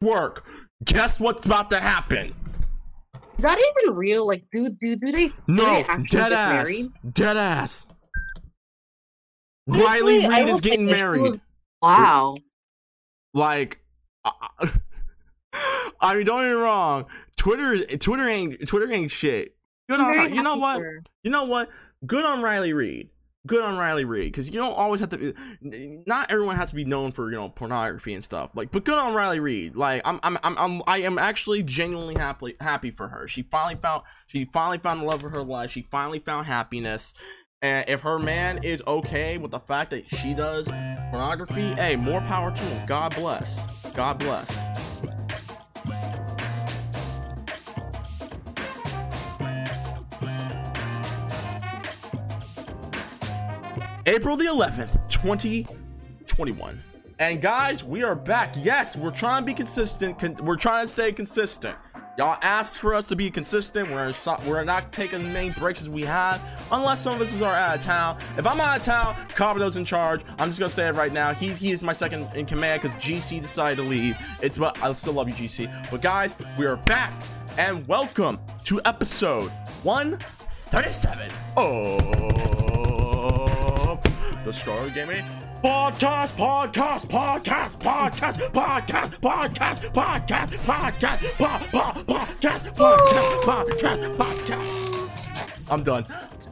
work. Guess what's about to happen? Is that even real? Like, do do do they? do No, they actually dead ass, married? Dead ass. Honestly, Riley Reid is getting married. was- wow. like I- I mean don't get me wrong Twitter Twitter ain't Twitter ain't shit good on you know what her. you know what good on Riley Reid good on Riley Reid because you don't always have to be. not everyone has to be known for you know pornography and stuff like but good on Riley Reid like I'm I'm I'm, I'm I am actually genuinely happy happy for her she finally found she finally found the love of her life she finally found happiness and if her man is okay with the fact that she does pornography, hey, more power to him. God bless. God bless. April the 11th, 2021. And guys, we are back. Yes, we're trying to be consistent. Con- we're trying to stay consistent. Y'all asked for us to be consistent. We're we're not taking the main breaks as we have, unless some of us are out of town. If I'm out of town, Kabuto's in charge. I'm just gonna say it right now. He's he is my second in command because GC decided to leave. It's but I still love you, GC. But guys, we are back and welcome to episode 137 of the Star Gaming Podcast, podcast, podcast, podcast, podcast, podcast, podcast, podcast, po- po- podcast, podcast, podcast, podcast. I'm done.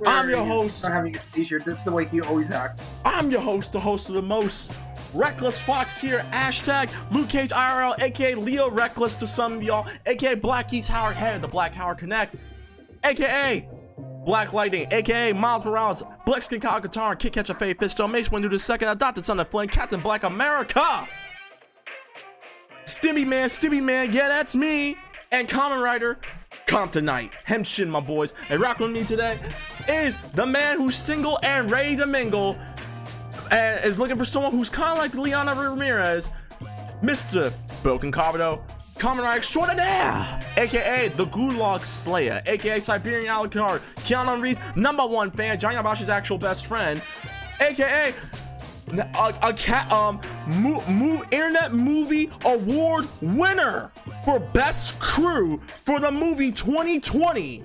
I'm your host. Not having a seizure. This is the way he always acts. I'm your host, the host of the most reckless fox here. Hashtag Luke Cage IRL, aka Leo Reckless to some of y'all, aka Black East Howard Head, the Black Howard Connect, aka Black Lightning, aka Miles Morales, Black Skin Kyle Guitar, Kick Catch a Faye Fisto, Mace Windu the Second, Adopted Son of Flynn, Captain Black America. Stimmy Man, Stimmy Man, yeah, that's me. And Kamen Rider, Compton Knight, Henshin, my boys. And rocking with me today is the man who's single and ready to mingle and is looking for someone who's kind of like Liana Ramirez, Mr. Bouken Kabuto, Kamen Rider Extraordinaire, aka the Gulag Slayer, aka Siberian Alucard, Keanu Reeves' number one fan, Johnny Abashi's actual best friend, aka a, a cat um mo- mo- internet movie award winner for best crew for the movie 2020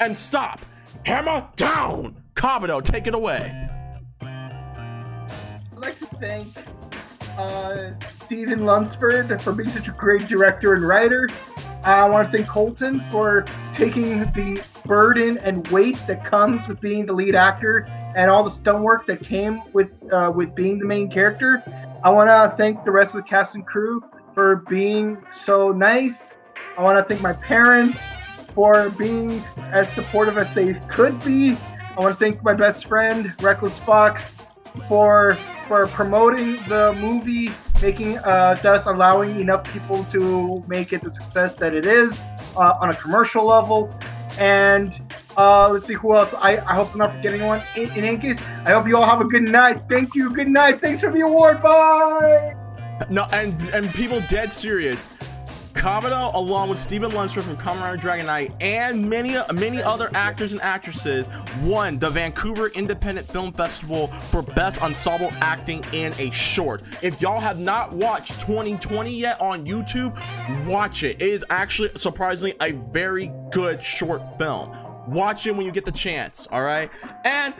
and stop. Hammer down. Kabuto take it away. I'd like to thank uh, Stephen Lunsford for being such a great director and writer. I want to thank Colton for taking the burden and weight that comes with being the lead actor and all the stunt work that came with uh, with being the main character. I want to thank the rest of the cast and crew for being so nice. I want to thank my parents for being as supportive as they could be. I want to thank my best friend, Reckless Fox, for for promoting the movie, making uh, thus allowing enough people to make it the success that it is uh, on a commercial level. And uh, let's see who else. I, I hope I'm not forgetting anyone. In, any case, I hope you all have a good night. Thank you. Good night. Thanks for the award. Bye. No, and and people dead serious. Kabuto, along with Stephen Lunsford from Kamen Dragon Knight and many many other actors and actresses, won the Vancouver Independent Film Festival for Best Ensemble Acting in a Short. If y'all have not watched 2020 yet on YouTube, watch it. It is actually surprisingly a very good short film. Watch it when you get the chance, all right? And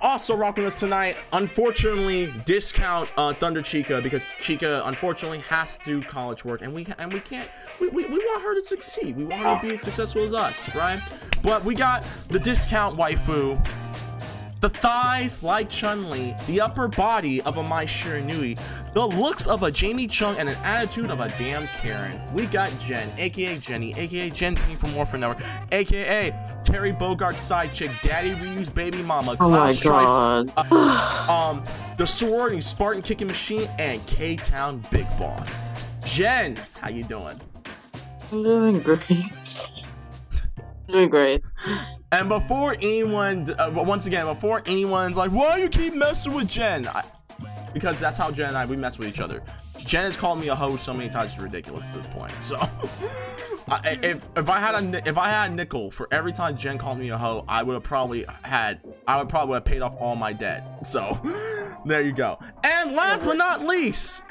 also rocking us tonight, unfortunately, discount uh, Thunder Chica because Chica unfortunately has to do college work, and we and we can't. We, we, we want her to succeed. We want her to be as successful as us, right? But we got the discount waifu, the thighs like Chun Li, the upper body of a Mai Shiranui, the looks of a Jamie Chung, and an attitude of a damn Karen. We got Jen, aka Jenny, aka Jen Ping from Morphin Network, aka Terry Bogard's side chick, Daddy Ryu's baby mama, Oh my god. uh, um, the sorority Spartan kicking machine, and K Town Big Boss. Jen, how you doing? I'm doing great. Doing great. And before anyone, uh, once again, before anyone's like, why do you keep messing with Jen? I, because that's how Jen and I we mess with each other. Jen has called me a hoe so many times it's ridiculous at this point. So, I, if if I had a if I had a nickel for every time Jen called me a hoe, I would have probably had I would probably have paid off all my debt. So, there you go. And last but not least,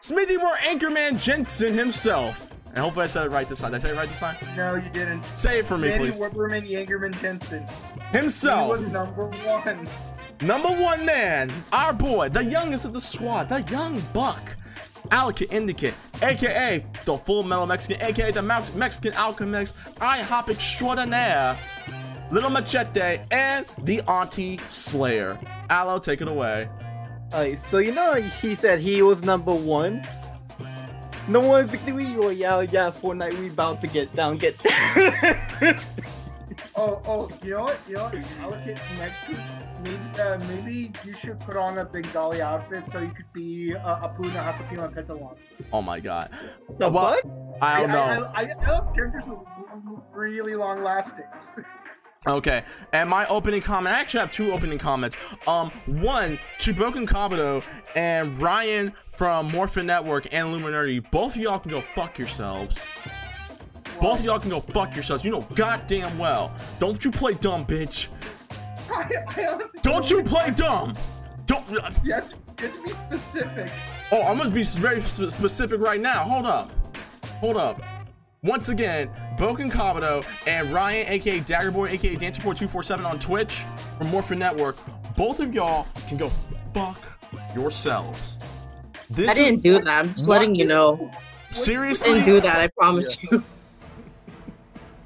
Smithy Moore Anchorman Jensen himself. And hopefully I said it right this time. Did I say it right this time? No, you didn't. Say it for me, Manny please. Webberman Yangerman Jensen. Himself. He Himself. was number one. Number one man, our boy, the youngest of the squad, the young buck, Allocate Indicate, aka the Full Metal Mexican, aka the Mex- Mexican Alchemist, IHOP extraordinaire, Little Machete, and the Auntie Slayer. Aloe, take it away. Alright, so you know he said he was number one. No one victory royale, yeah, yeah, Fortnite, we about to get down, get down. Oh, oh, you know what? You know what? Allocate next week. Maybe, uh, maybe you should put on a Bengali outfit so you could be uh, Apuna Hasapima Pentalon. Oh my god. the Well, what? I don't know. I, I, I love characters with really long lastings. Okay, and my opening comment. I actually have two opening comments. Um, one to Bouken Kabuto and Ryan from Morphin Network and Luminary. Both of y'all can go fuck yourselves. Both of y'all can go fuck yourselves. You know goddamn well. Don't you play dumb, bitch. I, I Don't you play dumb. Don't. You have, to, you have to be specific. Oh, I must be very sp- specific right now. Hold up. Hold up. Once again, Bouken Kabuto and Ryan, aka Daggerboy, aka Dancerboy247 on Twitch from Morphin Network. Both of y'all can go fuck yourselves. This I didn't do that. I'm just letting you know. I seriously. didn't do that. I promise you.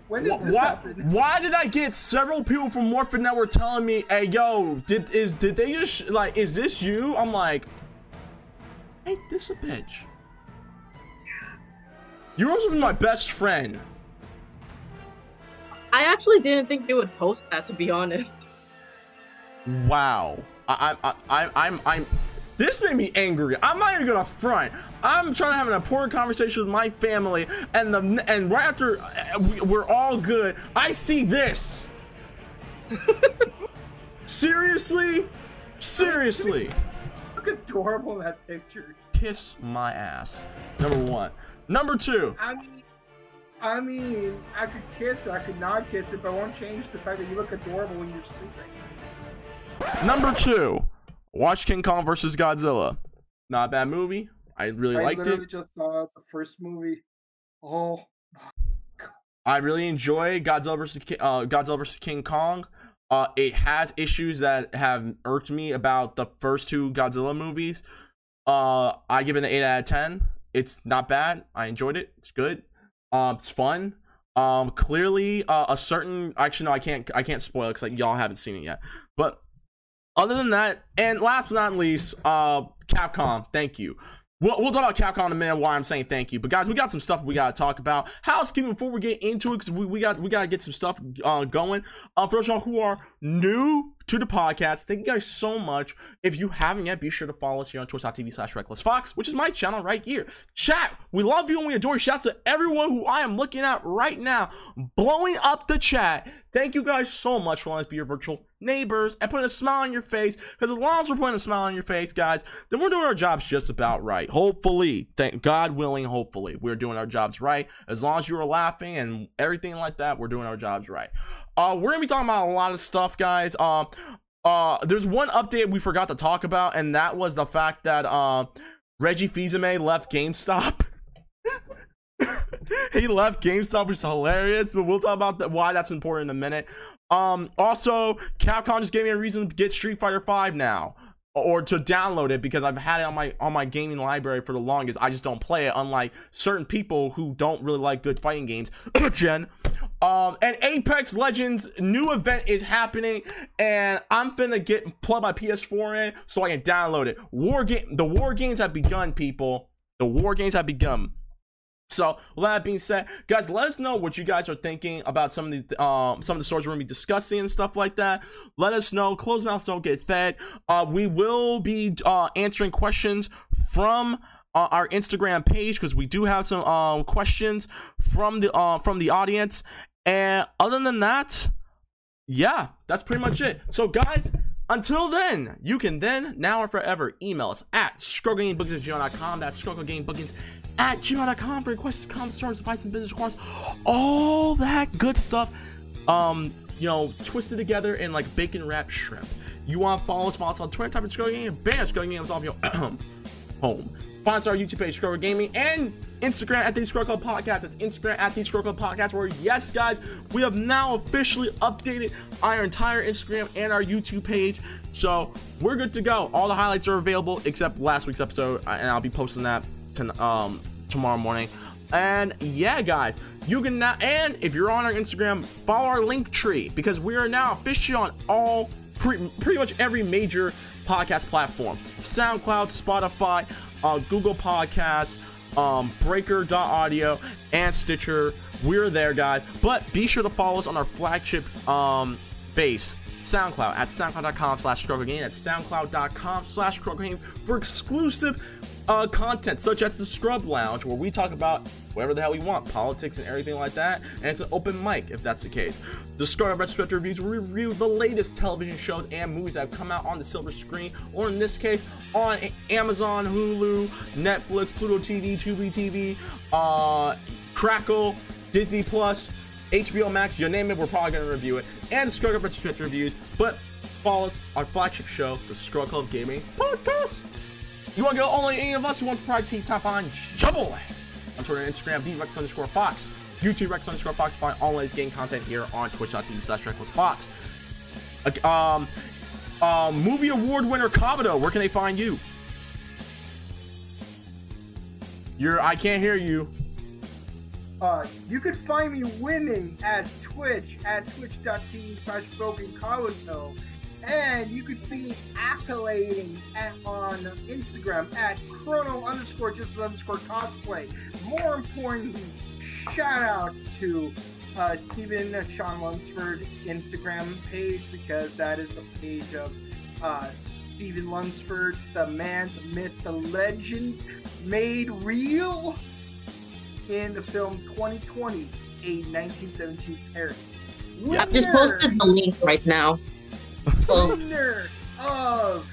When did Wh- this Why, happen? why did I get several people from Morphin Network telling me, "Hey, yo, did is did they just like is this you?" I'm like, "Ain't this a bitch?" You're also my best friend. I actually didn't think they would post that, to be honest. Wow. I, I, I, I'm, I'm. This made me angry. I'm not even gonna front. I'm trying to have an important conversation with my family, and the and right after uh, we, we're all good, I see this. Seriously, seriously, Look adorable that picture. kiss my ass. Number one. Number two. I mean, I mean, I could kiss it, I could not kiss it, but it won't change the fact that you look adorable when you're sleeping. Number two. Watch King Kong versus Godzilla. Not a bad movie. I really liked it. I liked literally it. just saw the first movie. Oh, I really enjoy Godzilla versus uh, Godzilla versus King Kong. Uh, it has issues that have irked me about the first two Godzilla movies. Uh, I give it an eight out of ten. It's not bad. I enjoyed it. It's good. Um, it's fun. Um, clearly, uh, a certain actually no, I can't I can't spoil it because like, y'all haven't seen it yet. But other than that, and last but not least, uh, Capcom. Thank you. We'll, we'll talk about Capcom in a minute. Why I'm saying thank you, but guys, we got some stuff we gotta talk about. Housekeeping before we get into it, because we, we got we gotta get some stuff uh, going. Uh, for those of y'all who are new to the podcast, thank you guys so much. If you haven't yet, be sure to follow us here on twitch.tv slash reckless fox, which is my channel right here. Chat, we love you and we adore you. Shout out to everyone who I am looking at right now, blowing up the chat. Thank you guys so much for letting us be your virtual neighbors and putting a smile on your face. Because as long as we're putting a smile on your face, guys, then we're doing our jobs just about right. Hopefully, thank God willing, hopefully, we're doing our jobs right. As long as you are laughing and everything like that, we're doing our jobs right. Uh, we're gonna be talking about a lot of stuff, guys. Uh, uh, there's one update we forgot to talk about, and that was the fact that uh, Reggie Fils-Aimé left GameStop. he left GameStop, which is hilarious, but we'll talk about why that's important in a minute. Um, also, Capcom just gave me a reason to get Street Fighter 5 now. Or to download it because I've had it on my on my gaming library for the longest. I just don't play it, unlike certain people who don't really like good fighting games. Jen. Um, and Apex Legends new event is happening, and I'm finna get plug my PS4 in so I can download it. War game, the war games have begun, people. The war games have begun. So, with that being said, guys, let us know what you guys are thinking about some of the um some of the stories we're gonna be discussing and stuff like that. Let us know. Closed mouths don't get fed. Uh, we will be uh answering questions from uh, our Instagram page because we do have some um questions from the uh from the audience. And other than that, yeah, that's pretty much it. So, guys, until then, you can then, now or forever, email us at gmail.com. That's strugglegamebookings at gmail.com for requests, comments, stars, advice, and business cards. All that good stuff. Um, you know, twisted together in like bacon wrapped shrimp. You want to follow us, follow us on Twitter, type in Struggle Game, bam, Struggle Games off your home. On our YouTube page, Scroll Gaming, and Instagram at the Scrub Club Podcast. It's Instagram at the Scrub Club Podcast. Where yes, guys, we have now officially updated our entire Instagram and our YouTube page. So we're good to go. All the highlights are available except last week's episode, uh, and I'll be posting that to, um, tomorrow morning. And yeah, guys, you can now, and if you're on our Instagram, follow our link tree because we are now officially on all pre- pretty much every major podcast platform SoundCloud, Spotify, uh, Google Podcasts, um, Breaker.audio, and Stitcher. We're there, guys. But be sure to follow us on our flagship um, base, SoundCloud, at soundcloud.com slash. That's soundcloud.com slash for exclusive uh, content such as the Scrub Lounge, where we talk about whatever the hell we want, politics and everything like that. And it's an open mic if that's the case. The Scrub Retrospective Reviews will review the latest television shows and movies that have come out on the silver screen, or in this case, on Amazon, Hulu, Netflix, Pluto TV, Tubi TV, uh, Crackle, Disney Plus, HBO Max, you name it, we're probably gonna review it. And the Scrub Retrospective Reviews, but follow us, our flagship show, the Scrub Club Gaming Podcast. You want to go only any of us who wants Pride Team Top on away on Twitter and Instagram, the Rex underscore Fox. YouTube Rex underscore Fox. Find all latest game content here on twitch.tv slash Reckless Fox. Um, um, movie award winner Kabuto, where can they find you? You're, I can't hear you. Uh, you could find me winning at Twitch at twitch.tv slash broken. And you can see me accolading at, on Instagram at chrono underscore just underscore cosplay. More importantly, shout out to uh, Stephen Sean Lunsford Instagram page because that is the page of uh, Stephen Lunsford, the man, the myth, the legend, made real in the film 2020, a 1917 parody. Yeah. I just posted the link right now. Winner of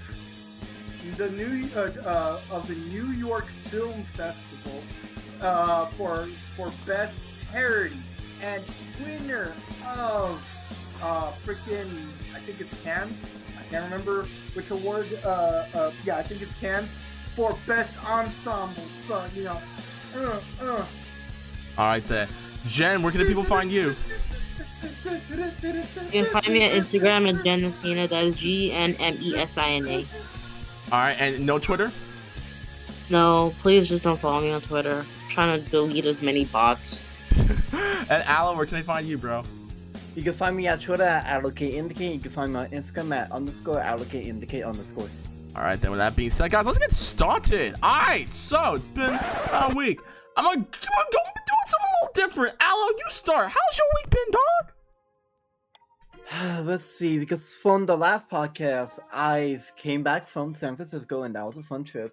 the new uh, uh, of the New York Film Festival uh, for for best parody and winner of uh, freaking I think it's Cannes. I can't remember which award. Uh, uh, yeah, I think it's Cannes for best ensemble. So you know, uh, uh. All right, there. Jen, where can the people find you? You can find me on Instagram at Jen Messina. That is G N M E S I N A. All right, and no Twitter? No, please just don't follow me on Twitter. I'm trying to delete as many bots. and Alan, where can they find you, bro? You can find me at Twitter at allocate indicate. You can find me on Instagram at underscore allocate indicate underscore. All right, then with that being said, guys, let's get started. All right, so it's been a week. I'm gonna, I'm gonna go doing something a little different. Allo, you start. How's your week been, dog? Let's see, because from the last podcast, I came back from San Francisco and that was a fun trip.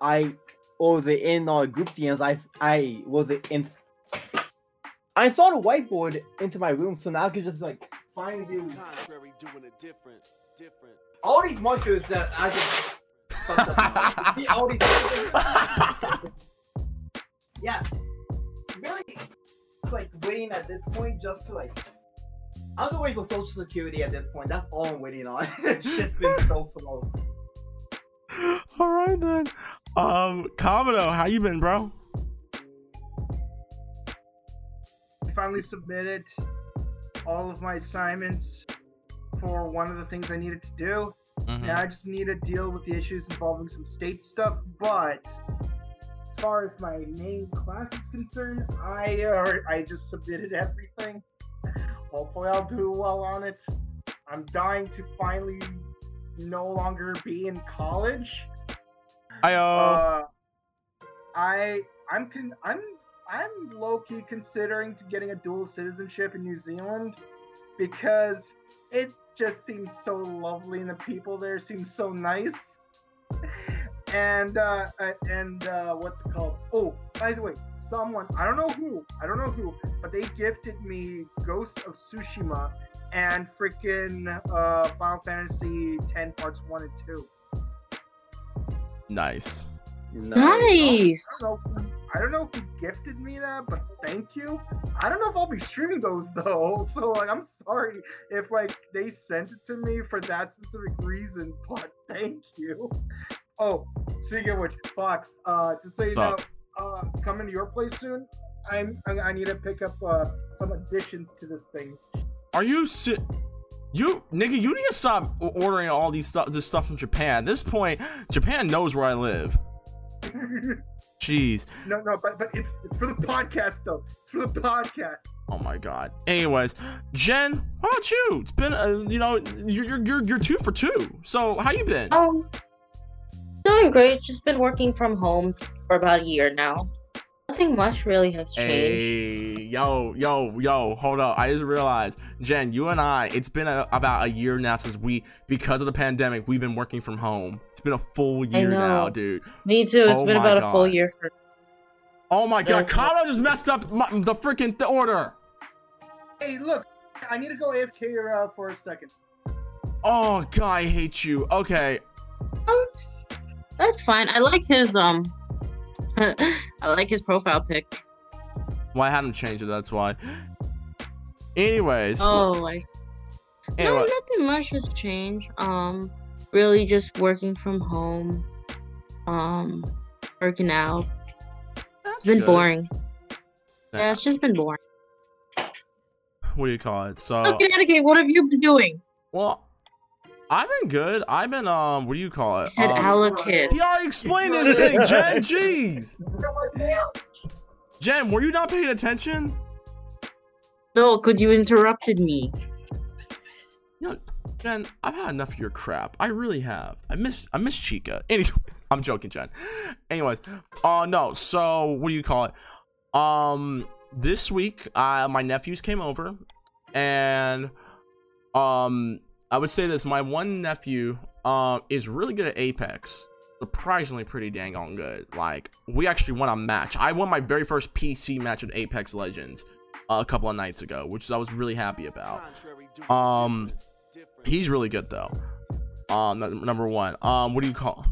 I was in our group DMs. I I was in. I saw the whiteboard into my room, so now I could just like find these doing it different, different. all these markers that I just fucked up. All these. yeah, really, it's like waiting at this point just to like. I'm just waiting for social security at this point. That's all I'm waiting on. Shit's been so slow. All right then. Um, Kamado, how you been, bro? I finally submitted all of my assignments for one of the things I needed to do. Mhm. Yeah, I just need to deal with the issues involving some state stuff. But as far as my main class is concerned, I uh, I just submitted everything. Hopefully, I'll do well on it. I'm dying to finally no longer be in college. I uh, I I'm con- I'm I'm low key considering to getting a dual citizenship in New Zealand because it just seems so lovely and the people there seem so nice. And uh, and uh, what's it called? Oh, by the way, someone I don't know who I don't know who, but they gifted me Ghost of Tsushima and freaking uh, Final Fantasy Ten Parts One and Two. nice. Nice. I don't know. Who, I don't know who gifted me that, but thank you. I don't know if I'll be streaming those though, so like I'm sorry if like they sent it to me for that specific reason, but thank you. Oh, speaking of which, Fox, uh, just so you know, Fuck. Uh, coming to your place soon. I'm, I, I need to pick up uh, some additions to this thing. Are you si- you nigga? You need to stop ordering all these stuff, this stuff from Japan. At this point, Japan knows where I live. Jeez. no, no, but but it's, it's for the podcast though. It's for the podcast. Oh my god. Anyways, Jen, how about you? It's been, uh, you know, you're you're you're, you're two for two. So how you been? Um, doing great. Just been working from home for about a year now. Nothing much really has changed. Hey, yo, yo, yo, hold up. I just realized, Jen, you and I, it's been a, about a year now since we, because of the pandemic, we've been working from home. It's been a full year now, dude. Me too. It's Oh been my about a full year for. Oh my god, Yeah. Kano just messed up my, the freaking th- order. Hey, look, I need to go AFK uh, for a second. Oh god, I hate you. Okay, Um, that's fine. I like his um. I like his profile pic. well, I had him change it, that's why. Anyways, Oh, like no, nothing much has changed. Um, really just working from home. Um, working out. that's It's been good. boring. Yeah, it's just been boring. What do you call it? So, Oh, Connecticut, what have you been doing? well, I've been good. I've been um, what do you call it? I said um, Alakid. He already explained this thing, Jen. Jeez. Jen, were you not paying attention? No, because you interrupted me. You know, Jen, I've had enough of your crap. I really have. I miss I miss Chica. Anyway, I'm joking, Jen. Anyways, uh no, so what do you call it? Um this week uh my nephews came over and um I would say this, my one nephew um is really good at Apex. Surprisingly pretty dang on good. Like we actually won a match. I won my very first PC match with Apex Legends uh, a couple of nights ago, which I was really happy about. Contrary, do it Um, different, different. He's really good though. Um, number one. Um, what do you call?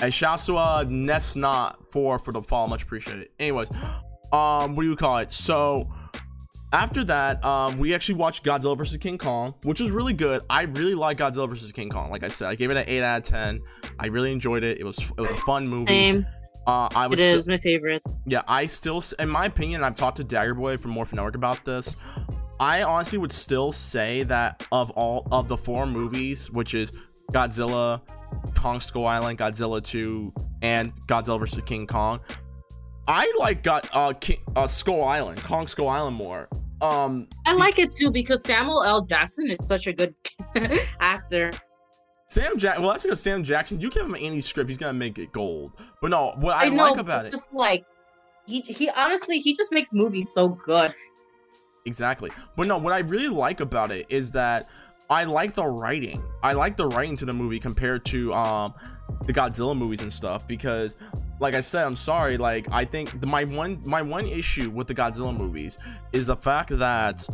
And shouts to uh Ness not for for the follow, much appreciated. Anyways, um, what do you call it? So after that, um, we actually watched Godzilla vs King Kong, which was really good. I really like Godzilla vs King Kong. Like I said, I gave it an eight out of ten. I really enjoyed it. It was it was a fun movie. Same. Uh, I would It is my favorite. yeah, I still, in my opinion, I've talked to Dagger Boy from Morphin Network about this. I honestly would still say that of all of the four movies, which is Godzilla, Kong Skull Island, Godzilla 2, and Godzilla vs. King Kong, I like got uh, King, uh Skull Island, Kong Skull Island more. Um, I like it too because Samuel L. Jackson is such a good actor. Sam Jack. Well, that's because Sam Jackson. You give him any script, he's gonna make it gold. But no, what I, know, like about it just like he he honestly he just makes movies so good. Exactly. But no, what I really like about it is that I like the writing. I like the writing to the movie compared to um the Godzilla movies and stuff because like I said, I'm sorry, like I think the, my one my one issue with the Godzilla movies is the fact that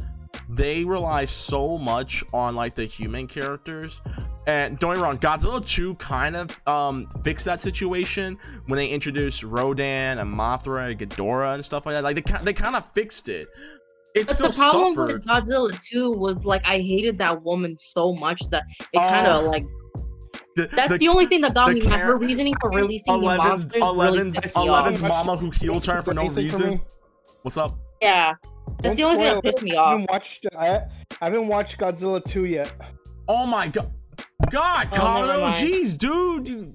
they rely so much on like the human characters. And don't get me wrong godzilla 2 kind of um fixed that situation when they introduced rodan and mothra and ghidorah and stuff like that. Like they, they kind of fixed it it But the problem suffered with Godzilla 2 was like I hated that woman so much that it Oh, kind of like the, that's the, only thing that got me mad. Her reasoning for releasing the Eleven's, monsters really Eleven's, pissed me Eleven's off. mama who heel turned for no reason. What's up? Yeah, that's the only thing that pissed me spoil it. I off. haven't watched. I, I haven't watched Godzilla 2 yet. Oh my god. God, Oh, Kamado, never jeez, dude.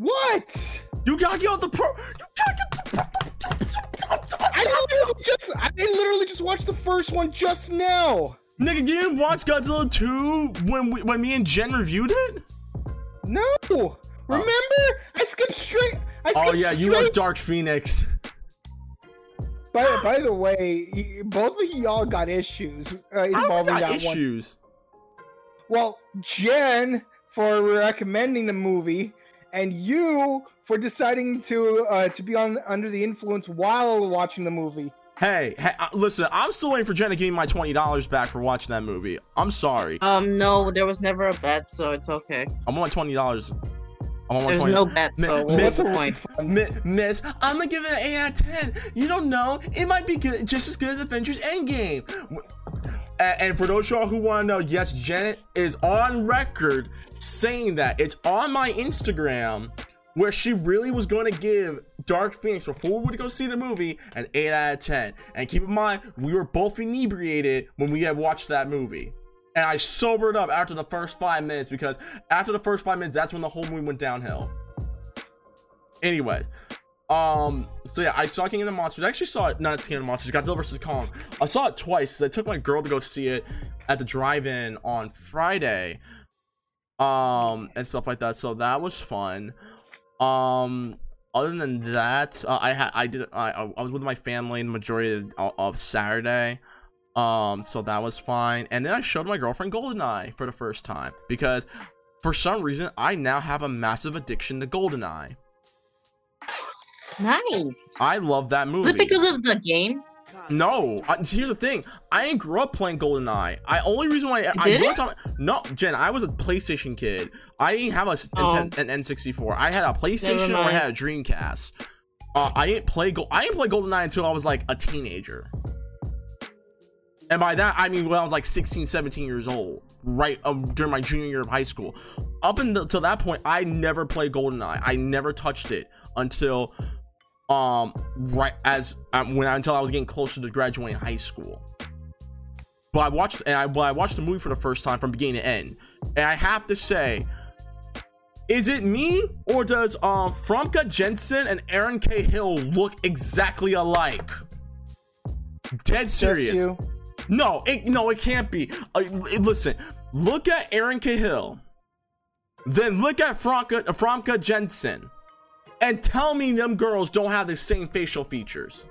What? you gotta get out the pro. You gotta get the I literally just. I literally just watched the first one just now. Nigga, you didn't watch Godzilla 2 when we, when me and Jen reviewed it? No. Remember? I skipped straight. I Oh skipped yeah, you straight. watched Dark Phoenix. By, by the way, both of y'all got issues uh, involving got that one. issues. Well, Jen for recommending the movie, and you for deciding to uh, to be on under the influence while watching the movie. Hey, hey uh, listen, I'm still waiting for Jen to give me my twenty dollars back for watching that movie. I'm sorry. Um, no, there was never a bet, so it's okay. I want my twenty dollars. I want my There's twenty. no bet, so what miss- was the point? Mi- Miss, I'm gonna give it an 8 out of 10. You don't know. It might be good, just as good as Avengers Endgame. W- And, and for those of y'all who want to know, yes, Janet is on record saying that it's on my Instagram where she really was going to give Dark Phoenix before we would go see the movie an 8 out of 10. And keep in mind, we were both inebriated when we had watched that movie. And I sobered up after the first five minutes because after the first five minutes, that's when the whole movie went downhill. Anyways, um, so yeah, I saw King of the Monsters. I actually saw it, not King of the Monsters, Godzilla vs. Kong. I saw it twice because I took my girl to go see it at the drive-in on Friday. Um, and stuff like that. So that was fun. Um, other than that, uh, I had I did I I was with my family in the majority of, of Saturday. Um, so that was fine. And then I showed my girlfriend Goldeneye for the first time because for some reason I now have a massive addiction to Goldeneye. Nice. I love that movie. is it because of the game? No, uh, here's the thing. I ain't grew up playing GoldenEye. I only reason why I, I only time- no, Jen, I was a PlayStation kid. I didn't have a Oh. an, an N64. I had a PlayStation or I had a Dreamcast. Uh, I didn't play Go- I didn't play GoldenEye until I was like a teenager. And by that I mean when I was like 16, 17 years old, right um, during my junior year of high school. Up until that point, I never played GoldenEye. I never touched it until um right as um, when until I was getting closer to graduating high school. But I watched and I, but I watched the movie for the first time from beginning to end, and I have to say, is it me or does um Famke Janssen and Erin Cahill look exactly alike? Dead serious. No, it no, it can't be. Uh, l- listen, look at Erin Cahill, then look at Franca Fromka Jensen, and tell me them girls don't have the same facial features.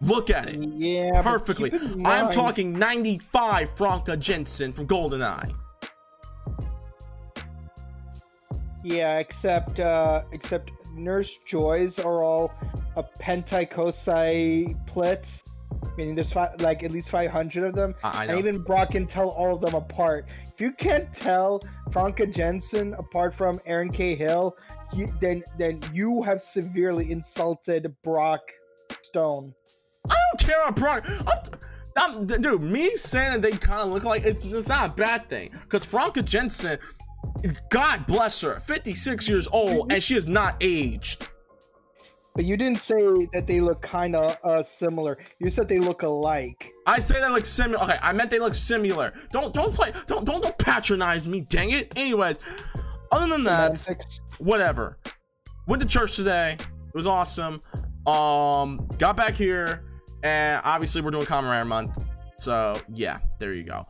Look at it Yeah, perfectly. I'm talking 95 Franca Jensen from GoldenEye. Yeah, except uh, except Nurse Joys are all a pentacosai meaning there's fi- like at least 500 of them. I, I And even Brock can tell all of them apart. If you can't tell Franca Jensen apart from Erin Cahill, you, then then you have severely insulted Brock Stone. I don't care about Brock. I'm, I'm, dude, me saying that they kind of look like it's, it's not a bad thing. Because Franca Jensen, God bless her, 56 years old, and she is not aged. But you didn't say that they look kind of uh, similar. You said they look alike. I say they look similar. Okay, I meant they look similar. Don't don't play. Don't don't don't patronize me. Dang it. Anyways, other than that, whatever. Went to church today. It was awesome. Um, got back here, and obviously we're doing Rider month. So yeah, there you go.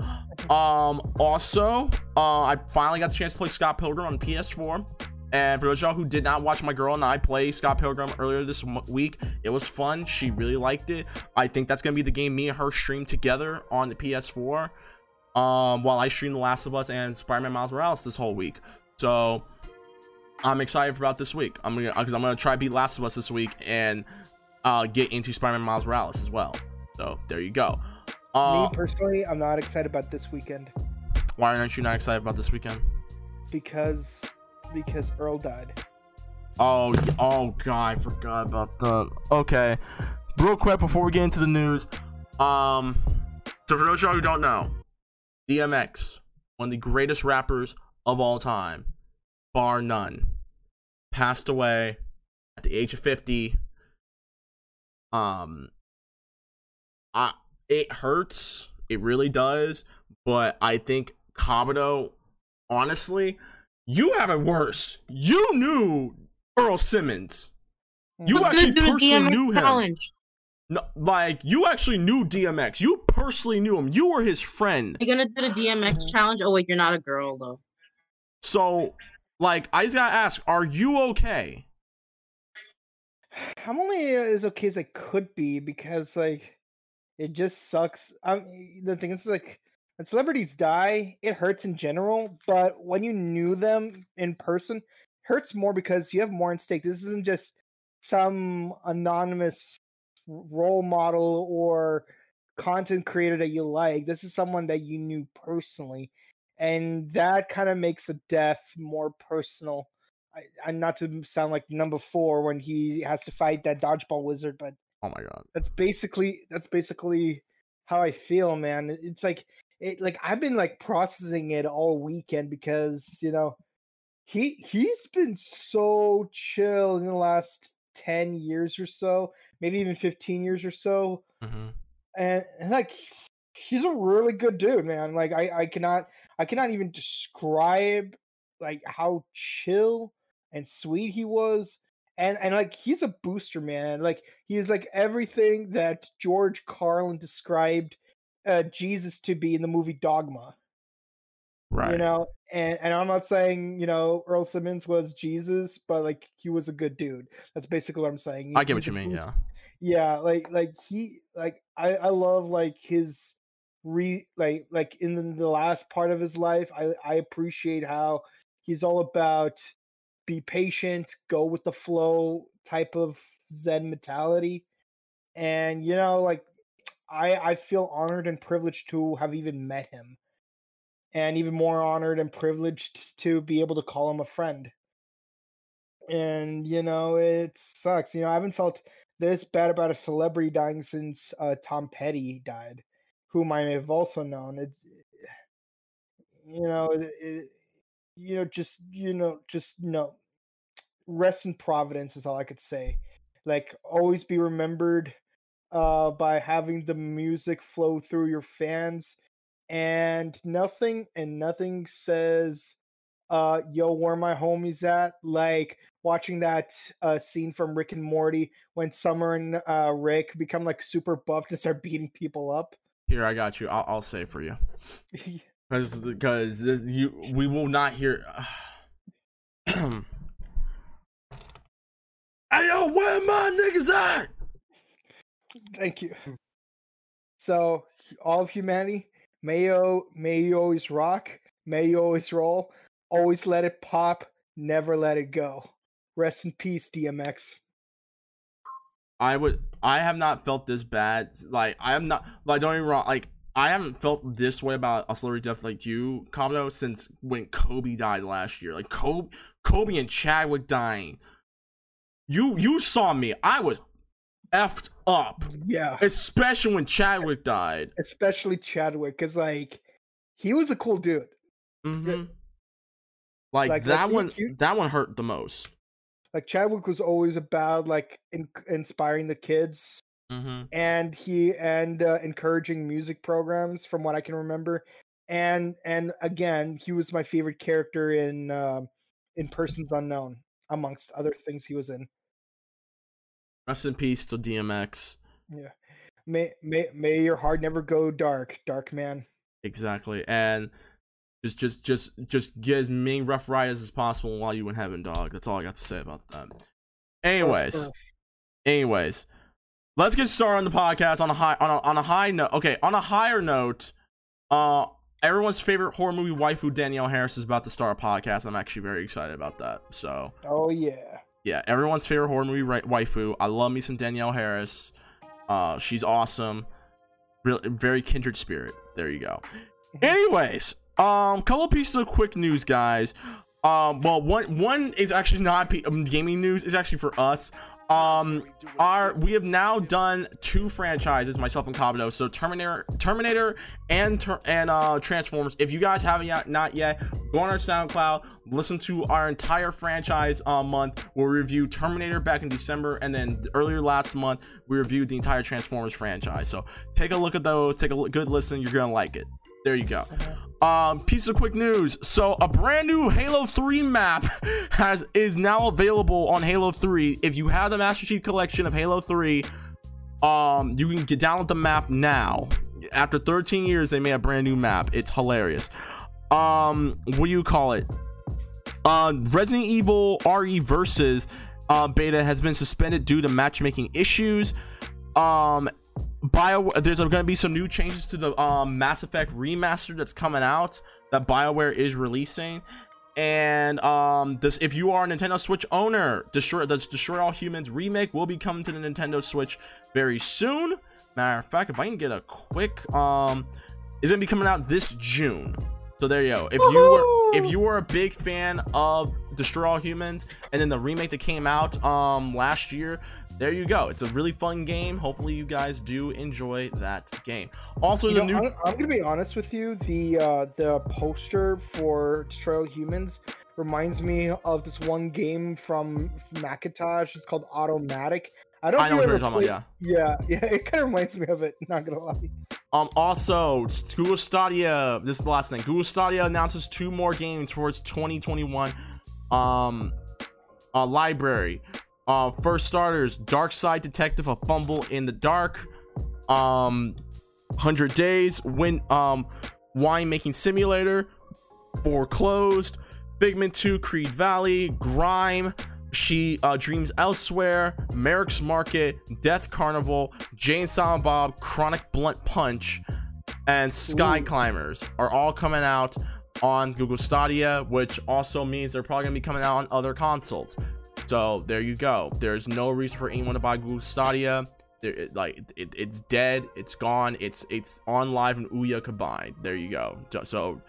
Um, also, uh, I finally got the chance to play Scott Pilgrim on PS4. And for those of y'all who did not watch my girl and I play Scott Pilgrim earlier this week, it was fun. She really liked it. I think that's gonna be the game me and her stream together on the PS4. Um, while I stream The Last of Us and Spider-Man Miles Morales this whole week. So I'm excited about this week. I'm gonna because I'm gonna try beat Last of Us this week and uh get into Spider-Man Miles Morales as well. So there you go. Uh, Me personally, I'm not excited about this weekend why aren't you not excited about this weekend? because because Earl died. Oh, oh god, I forgot about that. Okay, real quick before we get into the news, um, so for those of y'all who don't know, DMX, one of the greatest rappers of all time, bar none, passed away at the age of fifty. Um, I it hurts, it really does, but I think Kabuto, honestly, you have it worse. You knew Earl Simmons. You Who's actually gonna do the personally knew him. challenge? No, like you actually knew DMX. You personally knew him. You were his friend. You're gonna do the DMX challenge? Oh wait, you're not a girl though. So, like, I just gotta ask: Are you okay? I'm only as okay as I could be because like it just sucks. Um, the thing is like when celebrities die, it hurts in general, but when you knew them in person, hurts more because you have more in stake. This isn't just some anonymous role model or content creator that you like. This is someone that you knew personally, and that kind of makes the death more personal. I, am not to sound like number four when he has to fight that dodgeball wizard, but Oh my god. that's basically that's basically how I feel, man. It's like it like I've been like processing it all weekend because you know he he's been so chill in the last 10 years or so, maybe even 15 years or so. Mhm. And, and like he's a really good dude, man. Like I, I cannot I cannot even describe like how chill and sweet he was. And and like he's a booster, man. Like he's like everything that George Carlin described uh, Jesus to be in the movie Dogma. Right. You know, and and I'm not saying you know Earl Simmons was Jesus, but like he was a good dude. That's basically what I'm saying. I get what you mean. Yeah. yeah like like he like i i love like his re like like in the last part of his life i i appreciate how he's all about be patient go with the flow type of zen mentality and you know like i i feel honored and privileged to have even met him and even more honored and privileged to be able to call him a friend and you know it sucks you know i haven't felt this bad about a celebrity dying since uh, Tom Petty died, whom I have also known. It's you know, it, you know, just you know, just you know, rest in Providence is all I could say. Like always be remembered uh, by having the music flow through your fans, and nothing and nothing says uh yo where my homies at like watching that uh scene from rick and morty when summer and uh rick become like super buffed and start beating people up Here, I got you. I'll, I'll say for you. Because this, you we will not hear. hey yo, where my niggas at? Thank you so all of humanity may you may you always rock may you always roll always let it pop never let it go rest in peace dmx I would. I have not felt this bad. Like I am not. Like don't get me wrong. Like I haven't felt this way about a celebrity death like you, Kamado, since when Kobe died last year. Like Kobe, Kobe and Chadwick dying. You you saw me. I was effed up, yeah especially when Chadwick died. especially chadwick because like he was a cool dude hmm Like, Like, that one. you- that one hurt the most. like Chadwick was always about like in- inspiring the kids hmm and he and uh, encouraging music programs from what I can remember and and again he was my favorite character in um in Persons Unknown amongst other things he was in Rest in peace to DMX. Yeah. may may may your heart never go dark dark man Exactly, and just just just just get as many rough riders as possible while you in heaven, dog. That's all I got to say about that. Anyways, anyways, let's get started on the podcast on a high on a, on a high note. Okay, on a higher note, uh, everyone's favorite horror movie waifu Danielle Harris is about to start a podcast. I'm actually very excited about that. So oh yeah yeah, everyone's favorite horror movie ri- waifu. I love me some Danielle Harris. Uh, she's awesome. Real, very kindred spirit. There you go. Anyways, um, couple pieces of quick news, guys. Um, well, one one is actually not pe- um, gaming news. It's actually for us. Um, are we have now done two franchises, myself and Kabuto. So Terminator, Terminator, and and uh Transformers. If you guys haven't yet, not yet, go on our SoundCloud, listen to our entire franchise uh, month. We'll review Terminator back in December, and then earlier last month we reviewed the entire Transformers franchise. So take a look at those. Take a good listen. You're gonna like it. There you go. Um, piece of quick news. So a brand new Halo 3 map has is now available on Halo 3. If you have the Master Chief Collection of Halo 3, um, you can get download the map now. After 13 years, they made a brand new map. It's hilarious. Um, what do you call it? Uh, Resident Evil RE Versus uh, beta has been suspended due to matchmaking issues. Um, Bio, there's going to be some new changes to the um, Mass Effect remaster that's coming out that BioWare is releasing. And um, this, if you are a Nintendo Switch owner, destroy the Destroy All Humans remake will be coming to the Nintendo Switch very soon. Matter of fact, if I can get a quick, um, it's gonna be coming out this June. So there you go. If you were if you were a big fan of Destroy All Humans and then the remake that came out um last year, there you go. It's a really fun game. Hopefully, you guys do enjoy that game. Also, You the know, new. I'm, I'm gonna be honest with you. The uh, the poster for Destroy Humans reminds me of this one game from Macintosh. It's called Automatic. I don't. I know what you you're talking about. played- Yeah, yeah. It kind of reminds me of it. Not gonna lie. Um. Also, Google Stadia. This is the last thing. Google Stadia announces two more games for its 2021 um uh, library. Uh, first starters: Dark Side Detective: A Fumble in the Dark. Um, Hundred Days. Win. Um, Wine Making Simulator. Foreclosed. Figment 2, Creed Valley, Grime, She uh, Dreams Elsewhere, Merek's Market, Death Carnival, Jane Silent Bob, Chronic Blunt Punch, and Sky Ooh. Climbers are all coming out on Google Stadia, which also means they're probably gonna be coming out on other consoles. So there you go. There's no reason for anyone to buy Google Stadia. There, it, like it, it's dead. It's gone. It's it's OnLive and Ouya combined. There you go. So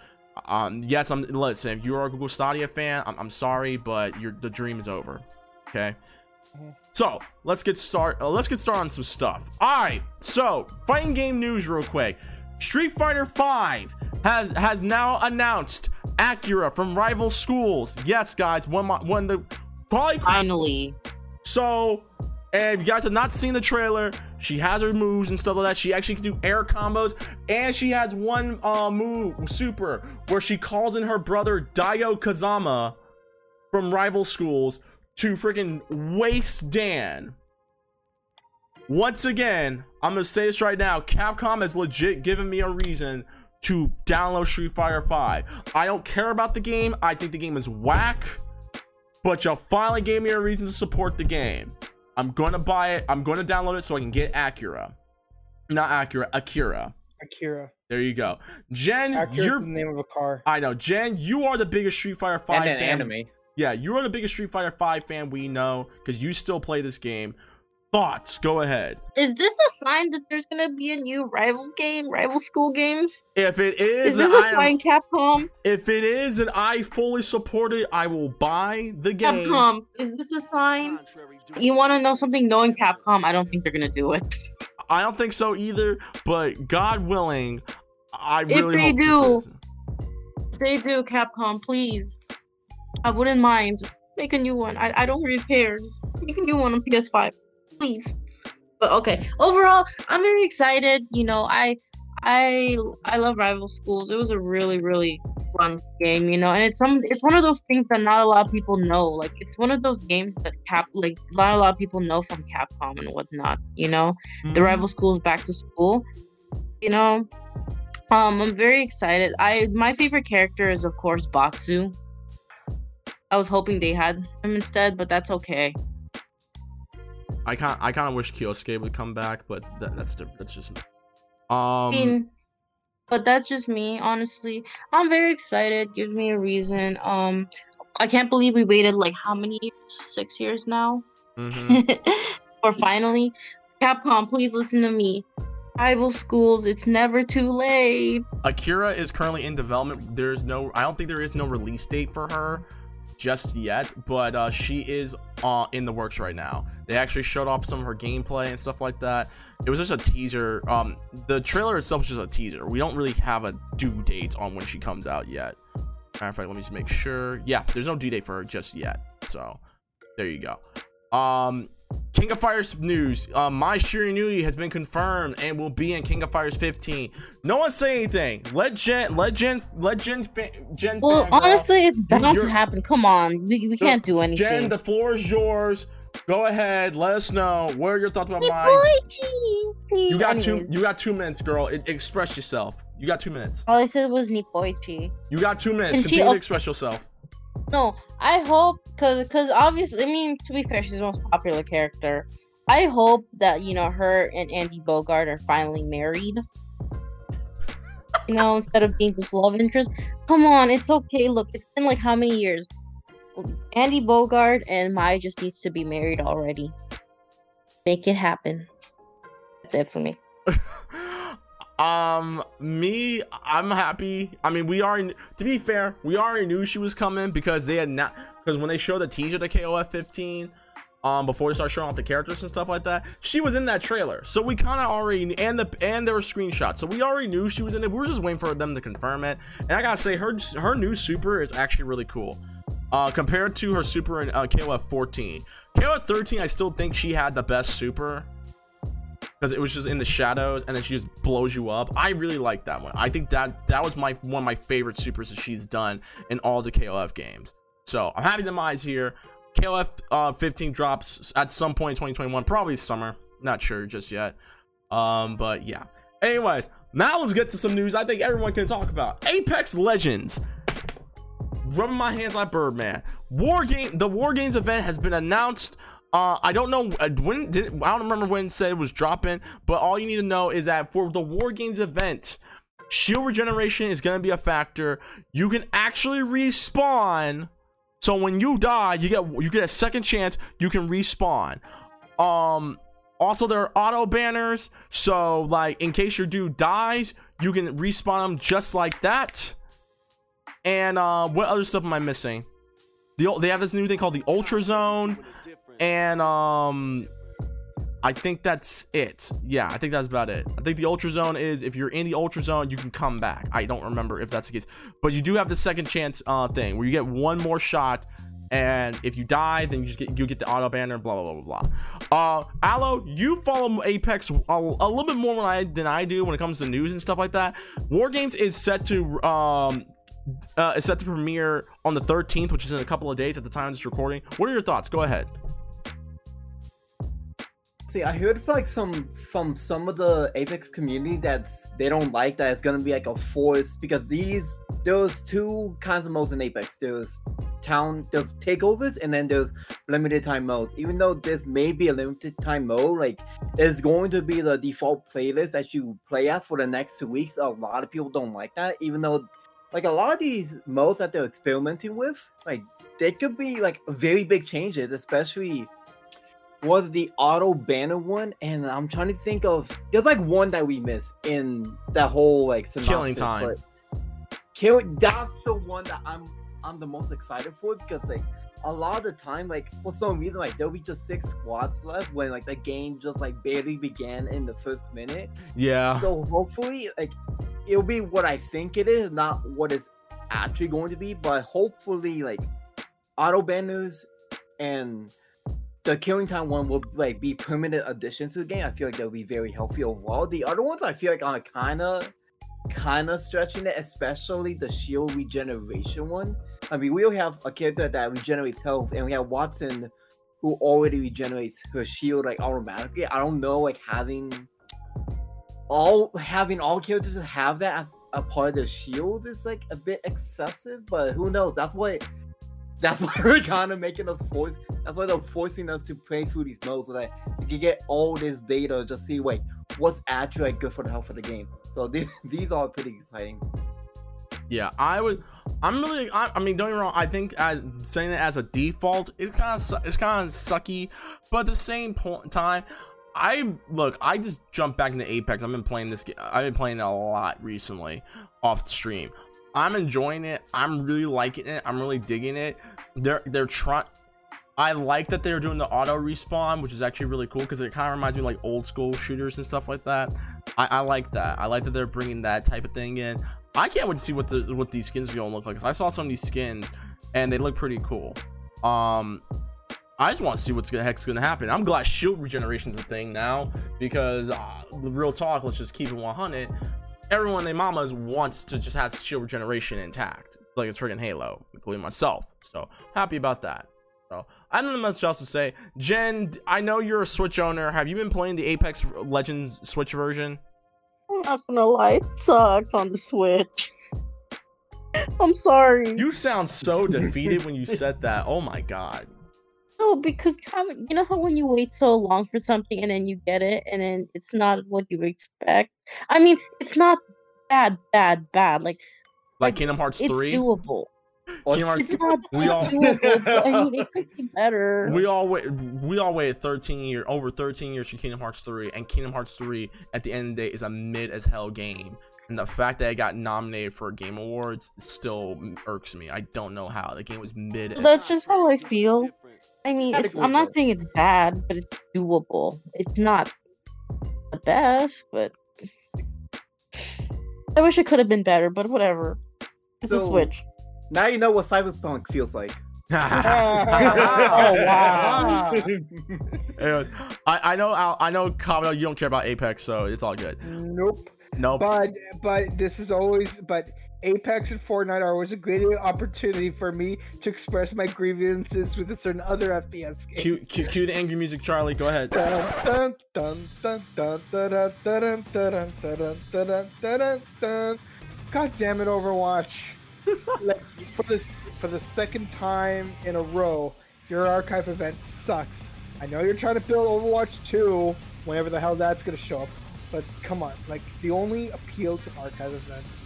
um yes i'm listen if you're a google stadia fan i'm, I'm sorry but your the dream is over okay so let's get start uh, let's get started on some stuff all right so fighting game news real quick street fighter 5 has has now announced acura from rival schools yes guys my when the probably Finally. so, and if you guys have not seen the trailer, she has her moves and stuff like that. She actually can do air combos, and she has one uh, move, super, where she calls in her brother Daigo Kazama from rival schools to freaking waste Dan. Once again, I'm gonna say this right now. Capcom has legit given me a reason to download Street Fighter 5. I don't care about the game. I think the game is whack but y'all finally gave me a reason to support the game. I'm gonna buy it. I'm gonna download it so I can get Acura. Not Acura, Akira. Akira. There you go. Gen, Akira is you're the name of a car. I know, Gen, you are the biggest Street Fighter 5 and an fan. anime. Yeah, you are the biggest Street Fighter 5 fan we know because you still play this game. Thoughts? Go ahead. Is this a sign that there's gonna be a new rival game, rival school games? If it is, Is this a a I am- sign, Capcom? if it is and I fully support it, I will buy the game. Capcom, is this a sign? You want to know something? Knowing Capcom, I don't think they're gonna do it. I don't think so either, but God willing, I If really they hope this do. If they do, Capcom, please. I wouldn't mind. Just make a new one. I, I don't really care. Just make a new one on PS5, please. But okay. Overall, I'm very excited. You know, I I I love Rival Schools. It was a really really fun game. You know, and it's some it's one of those things that not a lot of people know. Like it's one of those games that Cap like not a lot of people know from Capcom and whatnot. You know the Mhm. rival schools back to school you know um i'm very excited i my favorite character is of course batsu i was hoping they had him instead but that's okay I kind I kind of wish Kyosuke would come back, but that, that's that's just me. I Um, mean, but that's just me honestly. I'm very excited gives me a reason. Um i can't believe we waited like how many years? Six years now? Mhm. or finally? Capcom please listen to me. Rival schools it's never too late. Akira is currently in development. There's no, I don't think there is no release date for her just yet, but uh, she is uh, in the works right now. They actually showed off some of her gameplay and stuff like that. It was just a teaser. Um, the trailer itself is just a teaser. We don't really have a due date on when she comes out yet. Matter of fact, let me just make sure. Yeah, there's no due date for her just yet. So there you go. Um, King of Fighters news. Um, Mai Shiranui has been confirmed and will be in King of Fighters 15. No one say anything. Legend, legend, legend, Gen, let Gen, fa- Gen. Well, honestly, it's bound to happen. Come on, we, we So, can't do anything. Gen, the floor is yours. Go ahead. Let us know. What are your thoughts about Hey, Mai? boy, gee, gee. You got two. You got two minutes, girl. It, express yourself. You got two minutes. All I said was Nipoichi. You got two minutes. She- Continue to express yourself. No, I hope because because obviously, I mean, to be fair, she's the most popular character. I hope that you know her and Andy Bogard are finally married. You know, instead of being just love interest. Come on, it's okay. Look, it's been like how many years? Andy Bogard and Mai just needs to be married already. Make it happen. That's it for me. um, me, I'm happy. I mean, we already. To be fair, we already knew she was coming because they had not. Because when they showed the teaser to KOF 15, um before they start showing off the characters and stuff like that. She was in that trailer, so we kind of already and the and there were screenshots, so we already knew she was in it. We were just waiting for them to confirm it. And I gotta say, her her new super is actually really cool. Uh, compared to her super in uh, KOF 14, KOF 13, I still think she had the best super because it was just in the shadows and then she just blows you up. I really like that one. I think that that was my one of my favorite supers that she's done in all the KOF games. So I'm happy the Mai's here. KOF uh, 15 drops at some point in 2021, probably summer. Not sure just yet. Um, but yeah. Anyways, now let's get to some news I think everyone can talk about. Apex Legends rubbing my hands like Birdman. War game, the War Games event has been announced. Uh, I don't know uh, when. Did, I don't remember when it said it was dropping, but all you need to know is that for the War Games event, shield regeneration is going to be a factor. You can actually respawn. So when you die, you get you get a second chance. You can respawn. Um. Also, there are auto banners. So, like, in case your dude dies, you can respawn them just like that. And uh, what other stuff am I missing? The, they have this new thing called the Ultra Zone, and um, I think that's it. Yeah, I think that's about it. I think the Ultra Zone is if you're in the Ultra Zone, you can come back. I don't remember if that's the case, but you do have the second chance uh thing where you get one more shot. And if you die, then you just get you get the auto banner, blah blah blah blah blah. Uh, Aloe, you follow Apex a, a little bit more than I than I do when it comes to news and stuff like that. War Games is set to um uh, is set to premiere on the 13th, which is in a couple of days at the time of this recording. What are your thoughts? Go ahead. See, I heard like some from some of the Apex community that they don't like that it's gonna be like a force because these there's two kinds of modes in Apex. There's town, there's takeovers, and then there's limited time modes. Even though this may be a limited time mode, like it's going to be the default playlist that you play as for the next two weeks. A lot of people don't like that, even though like a lot of these modes that they're experimenting with, like they could be like very big changes, especially was the auto banner one, and I'm trying to think of there's like one that we missed in that whole like synopsis, Killing time. Kill that's the one that I'm I'm the most excited for because like a lot of the time, like for some reason, like there'll be just six squads left when like the game just like barely began in the first minute. Yeah. So hopefully, like it'll be what I think it is, not what it's actually going to be. But hopefully, like auto banners and the killing time one will like be permanent addition to the game. I feel like they'll be very healthy overall. The other ones I feel like are kind of kind of stretching it, especially the shield regeneration one. I mean, we'll have a character that regenerates health, and we have Wattson who already regenerates her shield like automatically. I don't know, like having all having all characters have that as a part of their shield is like a bit excessive, but who knows? That's what that's why we're kind of making us force. That's why they're forcing us to play through these modes so that we can get all this data, just see wait what's actually good for the health of the game. So these these are pretty exciting. Yeah, I would. I'm really. I, I mean, don't get wrong. I think as saying it as a default it's kind of it's kind of sucky, but at the same point in time, I look. I just jumped back into Apex. I've been playing this. I've been playing it a lot recently off the stream. I'm enjoying it. I'm really liking it. I'm really digging it. They're they're trying. I like that they're doing the auto respawn, which is actually really cool because it kind of reminds me of like old school shooters and stuff like that. I, I like that. I like that they're bringing that type of thing in. I can't wait to see what the what these skins are gonna look like. 'cause I saw some of these skins and they look pretty cool. Um, I just want to see what's the heck's gonna happen. I'm glad shield regeneration is a thing now because uh, the real talk. Let's just keep it 100. Everyone, they mamas wants to just have shield regeneration intact, like it's friggin' Halo, including myself. So happy about that. So I don't know much else to say. Gen, I know you're a Switch owner. Have you been playing the Apex Legends Switch version? I'm not gonna lie, it sucks on the Switch. I'm sorry. You sound so defeated when you said that. Oh my god. No, because having, you know how when you wait so long for something and then you get it and then it's not what you expect. I mean, it's not bad, bad, bad. Like Like Kingdom Hearts three, it's 3? doable. Kingdom Hearts It's not we all- doable. I mean, it could be better. we all wait we all waited 13 years over 13 years for Kingdom Hearts 3 and Kingdom Hearts 3 at the end of the day is a mid as hell game and the fact that it got nominated for game awards still irks me I don't know how the game was mid That's just how I feel. I mean, Kinda it's, I'm not saying it's bad, but it's doable. It's not the best, but I wish it could have been better. But whatever. It's a Switch. Now you know what Cyberpunk feels like. Oh wow! Anyway, I, I know Al- I know Kabuto, you don't care about Apex, so it's all good. Nope. Nope. But but this is always but Apex and Fortnite are always a great opportunity for me to express my grievances with a certain other FPS game. Cue, cue, cue the angry music, Charlie. Go ahead. God damn it, Overwatch! like, for this, for the second time in a row, your archive event sucks. I know you're trying to build Overwatch 2, whenever the hell that's gonna show up. But come on, like the only appeal to archive events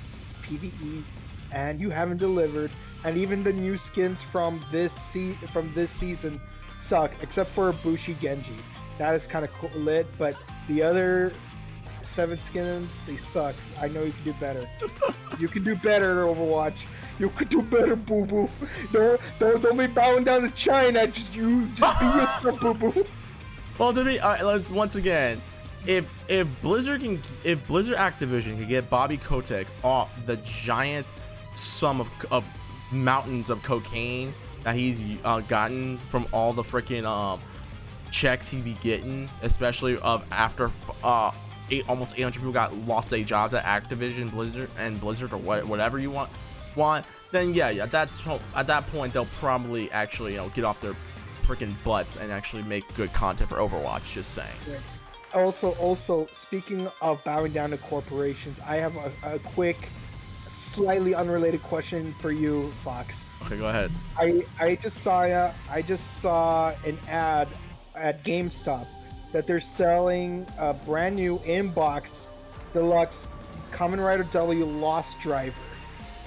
PvE, and you haven't delivered. And even the new skins from this se- from this season suck, except for Bushi Genji. That is kind of cool, lit, but the other seven skins they suck. I know you can do better. you can do better, Overwatch. You could do better, boo boo. Don't, don't, don't be bowing down to China. Just you, just be yourself, boo boo. Well, to be uh, let's once again, if if Blizzard can, if Blizzard Activision can get Bobby Kotick off the giant sum of of mountains of cocaine that he's uh, gotten from all the freaking um checks he be getting, especially of after uh eight, almost 800 people got lost their jobs at Activision, Blizzard, and Blizzard or what, whatever you want want, then yeah, yeah, at that at that point they'll probably actually you know get off their freaking butts and actually make good content for Overwatch. Just saying. Also, also speaking of bowing down to corporations, I have a, a quick, slightly unrelated question for you, Fox. Okay, go ahead. I I just saw uh, I just saw an ad at GameStop that they're selling a brand new inbox deluxe Kamen Rider W Lost Driver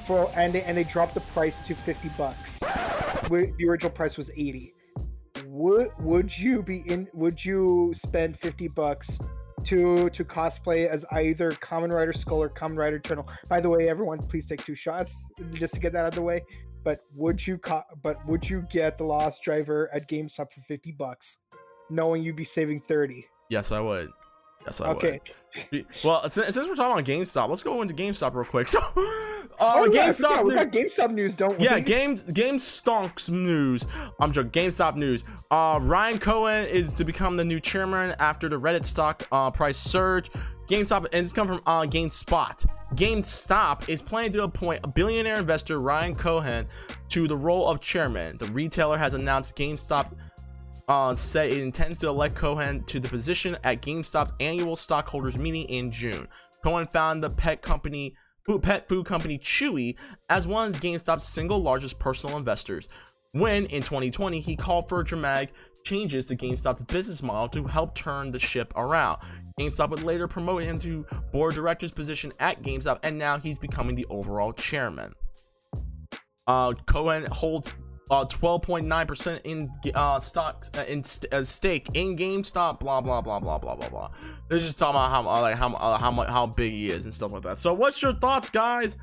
for and they, and they dropped the price to 50 bucks. The original price was 80. Would would you be in would you spend 50 bucks to to cosplay as either Kamen Rider Skull or Kamen Rider Eternal? By the way, everyone please take two shots just to get that out of the way but would you co- but would you get the lost driver at GameStop for 50 bucks knowing you'd be saving 30 Yes, I would. Yes, I okay would. Well, since, since we're talking about GameStop, let's go into GameStop real quick. So, uh, oh, yeah, GameStop. forgot, we news- got GameStop news don't we Yeah, game GameStonks news. I'm joking. GameStop news. Uh, Ryan Cohen is to become the new chairman after the Reddit stock uh, price surge. GameStop and it's come from uh, GameSpot. GameStop is planning to appoint a billionaire investor Ryan Cohen to the role of chairman. The retailer has announced GameStop uh, said it intends to elect Cohen to the position at GameStop's annual stockholders meeting in June. Cohen found the pet company, pet food company Chewy as one of GameStop's single largest personal investors. When in 2020 he called for dramatic changes to GameStop's business model to help turn the ship around. GameStop would later promote him to board director's position at GameStop, and now he's becoming the overall chairman. Uh, Cohen holds uh 12.9% in uh stocks uh, in st- uh, stake in GameStop. Blah blah blah blah blah blah blah. They're just talking about how uh, like how uh, how much how big he is and stuff like that. So what's your thoughts, guys?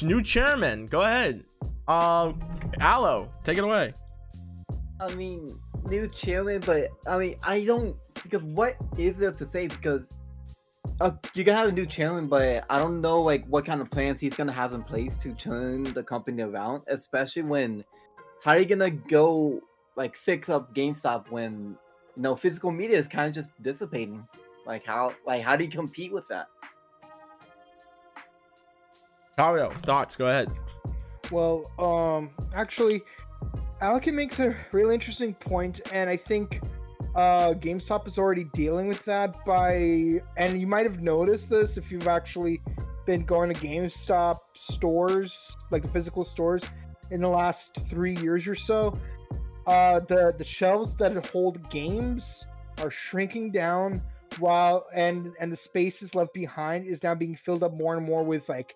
New chairman, go ahead. Um, Aloe, take it away. I mean, new chairman, but I mean, I don't because what is there to say? Because uh, you can have a new chairman, but I don't know like what kind of plans he's gonna have in place to turn the company around. Especially when, how are you gonna go like fix up GameStop when you know physical media is kind of just dissipating? Like how like how do you compete with that? Mario, thoughts, go ahead. well um actually Alkin makes a really interesting point and I think uh GameStop is already dealing with that by and you might have noticed this if you've actually been going to GameStop stores like the physical stores in the last three years or so uh the the shelves that hold games are shrinking down while and and the spaces left behind is now being filled up more and more with like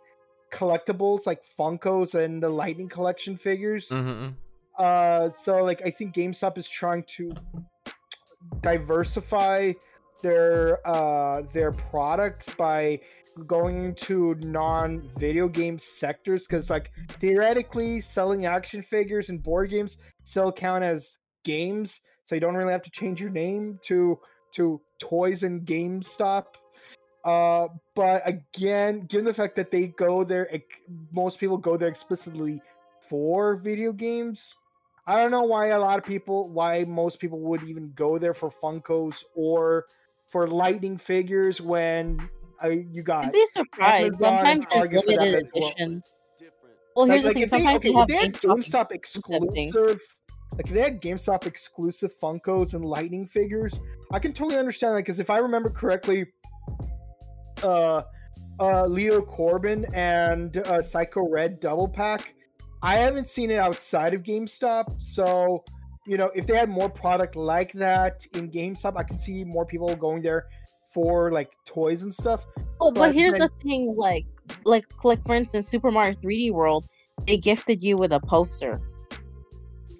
collectibles like funkos and the lightning collection figures Mm-hmm. uh so like i think gamestop is trying to diversify their uh their products by going into non-video game sectors because like theoretically selling action figures and board games still count as games, so you don't really have to change your name to to Toys and GameStop. Uh, but again, given the fact that they go there, most people go there explicitly for video games. I don't know why a lot of people, why most people would even go there for Funkos or for Lightning figures when uh, you got I'd be surprised. Amazon Sometimes there's Target for that limited as well. Well, here's like, the thing. they, Sometimes okay, they have they GameStop. GameStop exclusive exclusive, like if they had GameStop exclusive Funkos and Lightning figures, I can totally understand that because if I remember correctly, uh, uh, Leo Corbett and uh, Psycho Red double pack, I haven't seen it outside of GameStop, so you know if they had more product like that in GameStop, I could see more people going there for like toys and stuff. Oh, but but here's the thing, like, like, like for instance, Super Mario 3D World, they gifted you with a poster.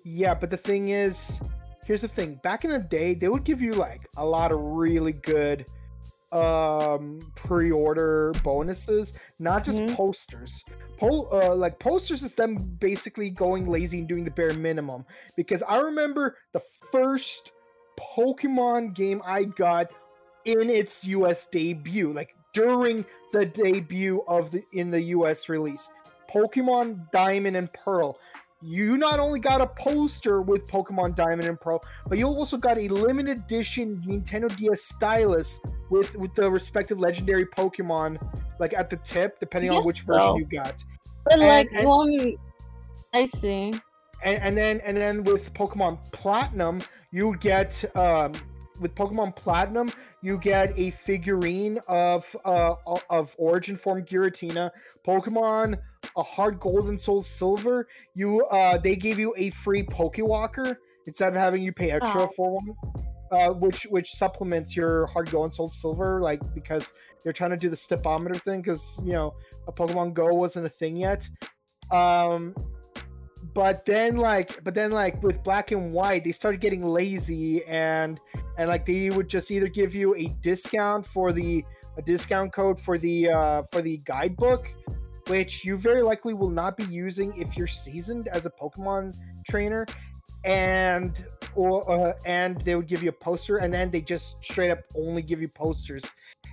Yeah, but the thing is, here's the thing. Back in the day, they would give you like a lot of really good um pre-order bonuses, not just Mhm. posters. Po- uh, like posters is them basically going lazy and doing the bare minimum. Because I remember the first Pokemon game I got in its US debut, like during the debut of the in the US release. Pokemon Diamond and Pearl. You not only got a poster with Pokemon Diamond and Pearl, but you also got a limited edition Nintendo DS stylus with with the respective legendary Pokemon like at the tip, depending on which version though. you got. But And- like, and- well, mm, I see. and, and then and then with Pokemon Platinum, you get um, with Pokemon Platinum, you get a figurine of uh, of Origin Form Giratina. Pokemon a HeartGold and SoulSilver, you uh, they gave you a free Pokewalker instead of having you pay extra Oh. for one. Uh, which which supplements your HeartGold and SoulSilver, like because they're trying to do the stepometer thing, because you know a Pokemon Go wasn't a thing yet. Um, but then like but then like with black and white they started getting lazy and and like they would just either give you a discount for the a discount code for the uh for the guidebook which you very likely will not be using if you're seasoned as a pokemon trainer and or uh, and they would give you a poster and then they just straight up only give you posters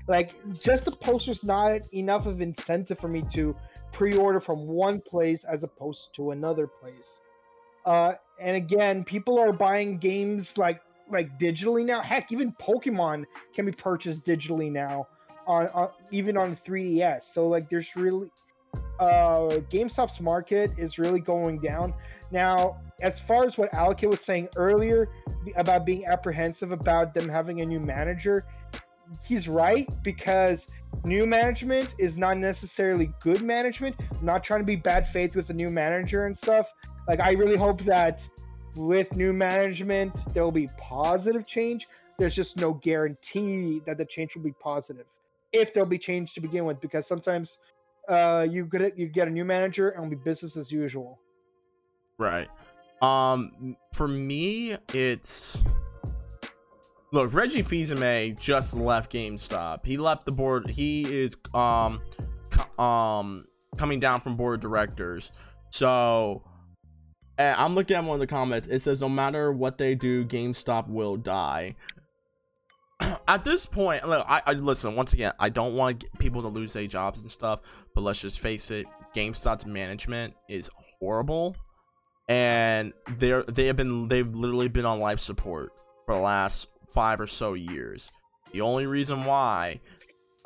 like just the posters not enough of incentive for me to pre-order from one place as opposed to another place. Uh, and again, people are buying games like like digitally now. Heck, even Pokemon can be purchased digitally now on, on even on 3DS. So like, there's really uh, GameStop's market is really going down now. As far as what Alakit was saying earlier about being apprehensive about them having a new manager, he's right because new management is not necessarily good management. I'm not trying to be bad faith with the new manager and stuff. Like I really hope that with new management there will be positive change. There's just no guarantee that the change will be positive. If there'll be change to begin with, because sometimes uh, you get it, you get a new manager and it'll be business as usual. Right. Um, for me, it's look. Reggie Fils-Aimé just left GameStop. He left the board. He is um, co- um, coming down from board of directors. So, I'm looking at one of the comments. It says, "No matter what they do, GameStop will die." at this point, look, I, I listen once again. I don't want people to lose their jobs and stuff, but let's just face it: GameStop's management is horrible, and they're they have been they've literally been on life support for the last five or so years. The only reason why,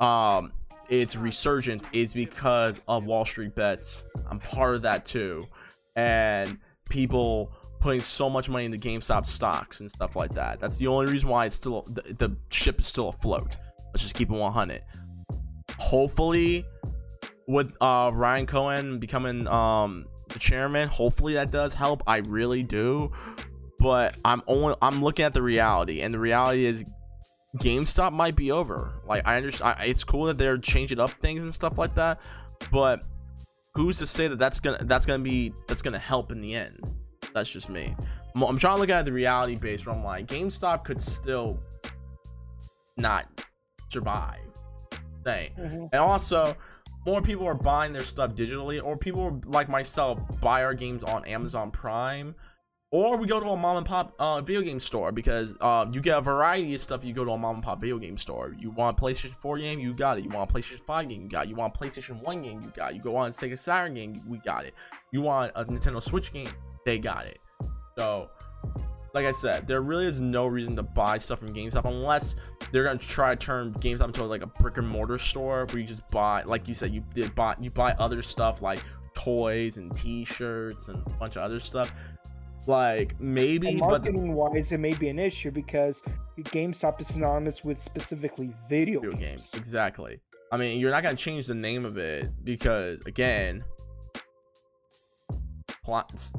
um, its resurgence is because of Wall Street bets. I'm part of that too, and people putting so much money into GameStop stocks and stuff like that. That's the only reason why it's still the, the ship is still afloat. Let's just keep it 100. Hopefully, with uh Ryan Cohen becoming um the chairman, hopefully that does help. I really do. But I'm only I'm looking at the reality, and the reality is GameStop might be over. Like I understand, it's cool that they're changing up things and stuff like that, but who's to say that that's gonna that's gonna be that's gonna help in the end? That's just me. I'm, I'm trying to look at the reality base where I'm like, GameStop could still not survive. Thing, and also more people are buying their stuff digitally, or people like myself buy our games on Amazon Prime. or we go to a mom and pop uh, video game store because uh, you get a variety of stuff. You go to a mom and pop video game store. You want a PlayStation 4 game, you got it. You want a PlayStation 5 game, you got it. You want a PlayStation 1 game, you got it. You go on a Sega Saturn game, we got it. You want a Nintendo Switch game, they got it. So, like I said, there really is no reason to buy stuff from GameStop unless they're gonna try to turn GameStop into like a brick and mortar store where you just buy, like you said, you did buy you buy other stuff like toys and T-shirts and a bunch of other stuff. Like maybe, And but marketing wise, it may be an issue because GameStop is synonymous with specifically video, video games. games exactly. I mean, you're not gonna change the name of it because again,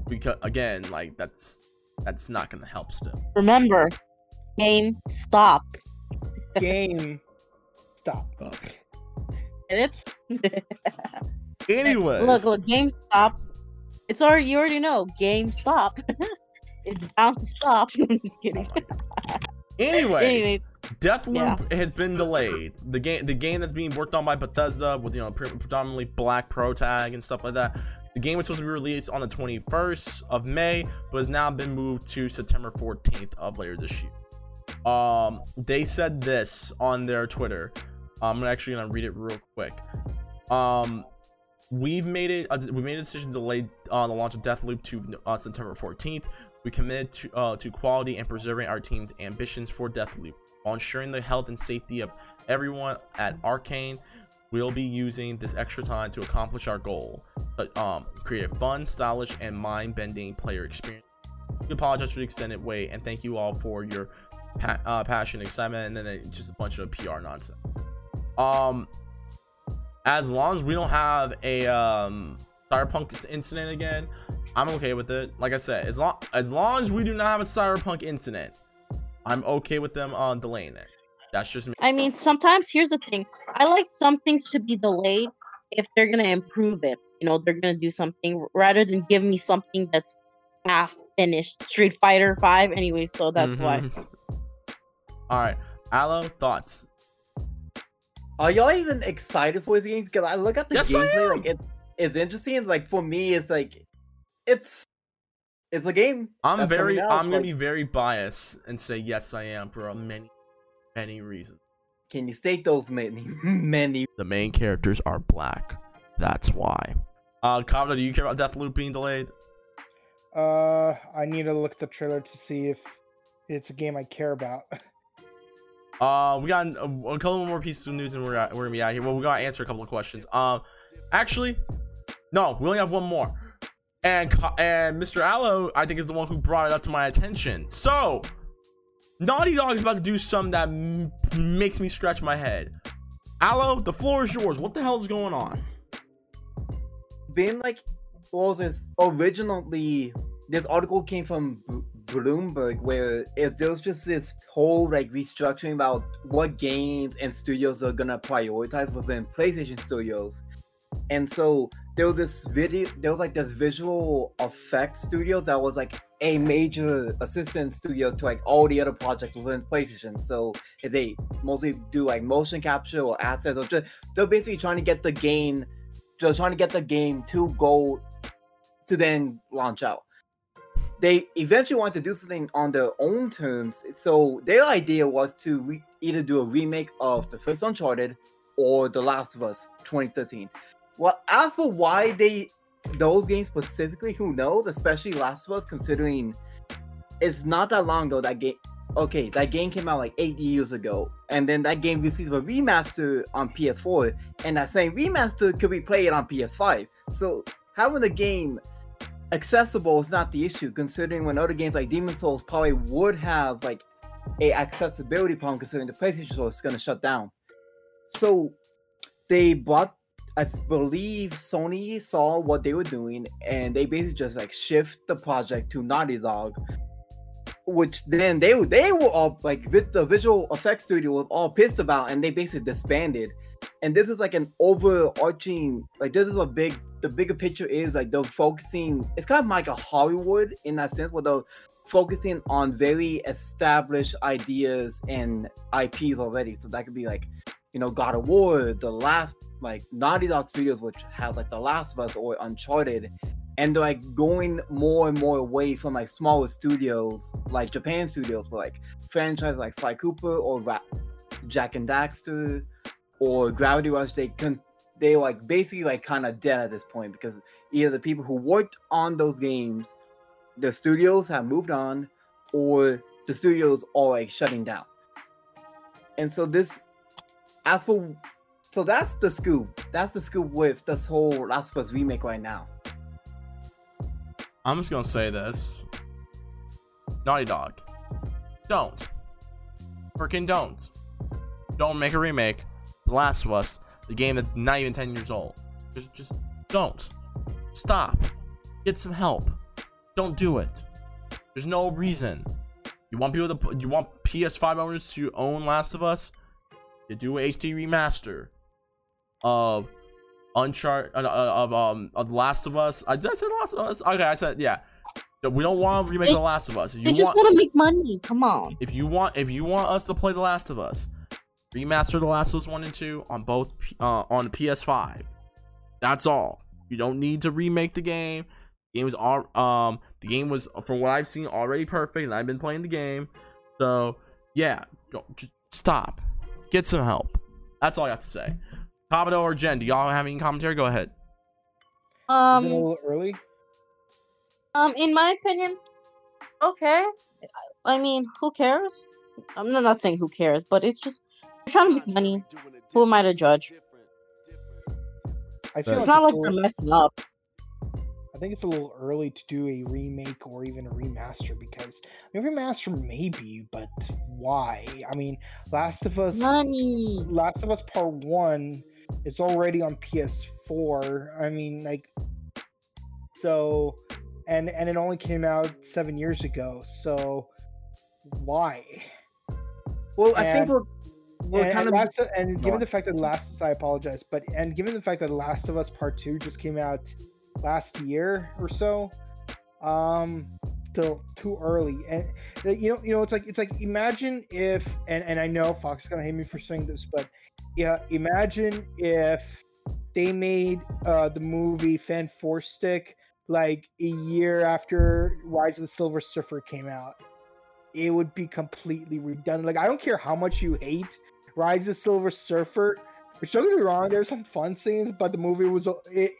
because again, like that's that's not gonna help still. Remember, game stop. Game. Stop. Get it? Anyways, Look, look, game stop. It's already you already know. Game stop. it's bound to stop. I'm just kidding. anyways, Anyways, Deathloop has been delayed. The game, the game that's being worked on by Bethesda with you know pre- predominantly Black Pro Tag and stuff like that. The game was supposed to be released on the 21st of May, but has now been moved to September 14th of later this year. Um, they said this on their Twitter. I'm actually gonna read it real quick. Um, we've made it. Uh, we made a decision to delay uh, the launch of Deathloop to uh, September 14th. We committed to, uh, to quality and preserving our team's ambitions for Deathloop ensuring the health and safety of everyone at Arcane. We'll be using this extra time to accomplish our goal, but um, create a fun, stylish, and mind-bending player experience. We apologize for the extended wait, and thank you all for your pa- uh, passion, excitement, and then just a bunch of PR nonsense. Um, as long as we don't have a um cyberpunk incident again, I'm okay with it. Like I said, as long as long as we do not have a cyberpunk incident, I'm okay with them uh, delaying it. That's just me. I mean, sometimes here's the thing. I like some things to be delayed if they're gonna improve it. You know, they're gonna do something rather than give me something that's half finished. Street Fighter Five, anyway. So that's why. Mhm. All right, Aloe, thoughts? Are y'all even excited for this game? Because I look at the Yes, gameplay, like it, it's interesting. Like for me, it's like it's it's a game. I'm that's very, out, I'm gonna be very biased and say yes, I am for a many, many reasons. Can you state those many, many? The main characters are black. That's why. Uh, Kabuto, do you care about Deathloop being delayed? Uh, I need to look at the trailer to see if it's a game I care about. Uh, we got a, a couple more pieces of news and we're, we're gonna be out here. Well, we gotta answer a couple of questions. Um, actually, no, we only have one more. And and Mr. Aloe, I think, is the one who brought it up to my attention. So, Naughty Dog is about to do something that makes me scratch my head. Aloe, the floor is yours. What the hell is going on? Being like, was this? Originally, this article came from Bloomberg, where it, there was just this whole like restructuring about what games and studios are gonna prioritize within PlayStation Studios. And so there was this video, there was like this visual effects studio that was like a major assistant studio to like all the other projects within PlayStation. So they mostly do like motion capture or assets, or just they're basically trying to get the game, just trying to get the game to go to then launch out. They eventually want to do something on their own terms. So their idea was to re- either do a remake of the first Uncharted or The Last of Us 2013. Well, as for why they those games specifically, who knows? Especially Last of Us, considering it's not that long ago that game. Okay, that game came out like eight years ago, and then that game received a remaster on PS4, and that same remaster could be played on PS5. So having the game accessible is not the issue, considering when other games like Demon's Souls probably would have like a accessibility problem, considering the PlayStation Store is going to shut down. So they bought I believe Sony saw what they were doing and they basically just like shift the project to Naughty Dog, which then they they were all like the visual effects studio was all pissed about and they basically disbanded. And this is like an overarching like this is a big the bigger picture is like they're focusing it's kind of like a Hollywood in that sense where they're focusing on very established ideas and IPs already. So that could be like you know, God of War, the last like Naughty Dog Studios, which has like The Last of Us or Uncharted, and they're like going more and more away from like smaller studios, like Japan studios, but like franchises like Sly Cooper or Ra- Jack and Daxter or Gravity Rush. They can they like basically like kind of dead at this point because either the people who worked on those games, the studios have moved on, or the studios are like shutting down. And so this, as for, so that's the scoop. That's the scoop with this whole Last of Us remake right now. I'm just gonna say this. Naughty Dog. Don't. Freaking don't. Don't make a remake. The Last of Us, the game that's not even 10 years old. Just, just don't. Stop. Get some help. Don't do it. There's no reason. You want people to you want PS5 owners to own Last of Us? You do a HD remaster of Uncharted uh, uh, of um of The Last of Us. I did I say Last of Us? Okay, I said yeah. We don't want to remake They- The Last of Us. If They you just want, want to make money. Come on. if you want, if you want us to play The Last of Us, remaster The Last of Us one and two on both uh, on PS5. That's all. You don't need to remake the game. The game was all um the game was from what I've seen already perfect, and I've been playing the game. So yeah, don't, just stop. Get some help. That's all I got to say. Commodore or Gen, do y'all have any commentary? Go ahead. Is it a Um, little early? um, in my opinion, okay. I mean, who cares? I'm not- not saying who cares, but it's just they're trying to make money. Who am I to judge? I feel It's like not like a they're messing up. I think it's a little early to do a remake or even a remaster because I mean, remaster maybe, but why? I mean, Last of Us, Money. Last of Us Part One is already on PS4. I mean, like, so, and and it only came out seven years ago. So, why? Well, I think we're we're and, kind and of Last of- and given the fact that Last, I apologize, but and given the fact that Last of Us Part Two just came out last year or so, um, still too early. And uh, you know, you know, it's like it's like imagine if, and and I know Fox is gonna hate me for saying this, but yeah, imagine if they made uh the movie Fan Four Stick like a year after Rise of the Silver Surfer came out. It would be completely redundant. Like I don't care how much you hate Rise of the Silver Surfer. Which don't get me wrong, there's some fun scenes, but the movie was uh,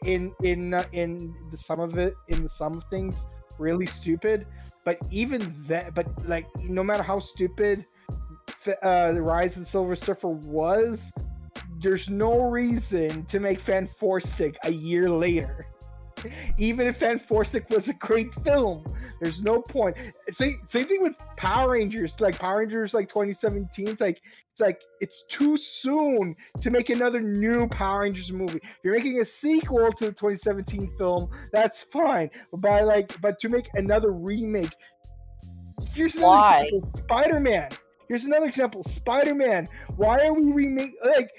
in in uh, in the sum of it, in the sum of things, really stupid. But even that, but like no matter how stupid uh, the Rise of the Silver Surfer was, there's no reason to make Fan a year later. Even if Fan was a great film, there's no point. Same same thing with Power Rangers, like Power Rangers, like 2017. It's like it's like it's too soon to make another new Power Rangers movie. If you're making a sequel to the 2017 film, that's fine. But like, but to make another remake, here's another Why? example: Spider-Man. Here's another example: Spider-Man. Why are we remake like?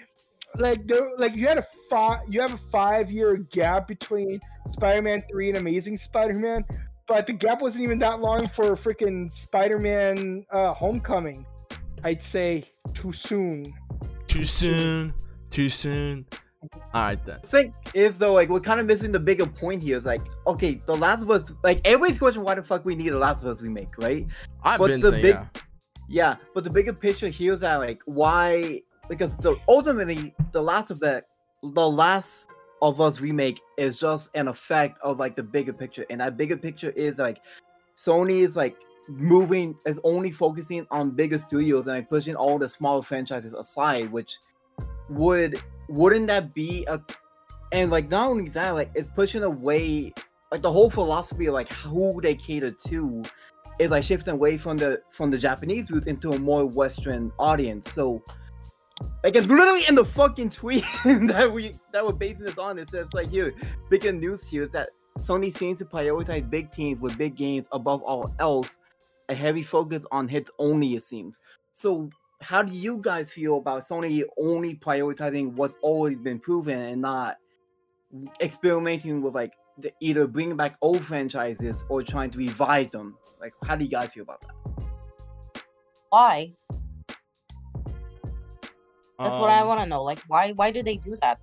Like there, like you had a five, you have a five-year gap between Spider-Man Three and Amazing Spider-Man, but the gap wasn't even that long for freaking Spider-Man uh, Homecoming. I'd say too soon. Too soon. Too soon. All right then. thing is though, like we're kind of missing the bigger point here. Is like, okay, The Last of Us, like everybody's question, why the fuck we need The Last of Us remake, right? I've But been the saying big- yeah. Yeah, but the bigger picture here is that like why because the ultimately the last of that the last of us remake is just an effect of like the bigger picture and that bigger picture is like sony is like moving is only focusing on bigger studios and like pushing all the smaller franchises aside which would wouldn't that be a and like not only that like it's pushing away like the whole philosophy of like who they cater to is like shifting away from the from the Japanese roots into a more Western audience. So like it's literally in the fucking tweet that we that we're basing this on. It says like here, bigger news here is that Sony seems to prioritize big teams with big games above all else. A heavy focus on hits only, it seems. So how do you guys feel about Sony only prioritizing what's already been proven and not experimenting with like the, either bringing back old franchises or trying to revive them? Like, how do you guys feel about that? Why? That's what I Um, want to know. Like, why? Why do they do that?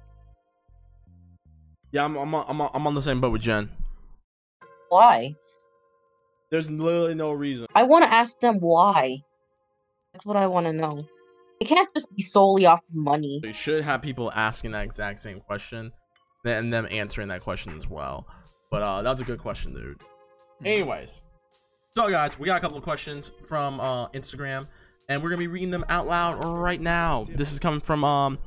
Yeah, I'm I'm on- I'm on, I'm on the same boat with Gen. Why? There's literally no reason. I want to ask them why. That's what I want to know. It can't just be solely off of money. You should have people asking that exact same question, and them answering that question as well. But uh, that was a good question, dude. Anyways, so guys, we got a couple of questions from uh, Instagram, and we're gonna be reading them out loud right now. This is coming from um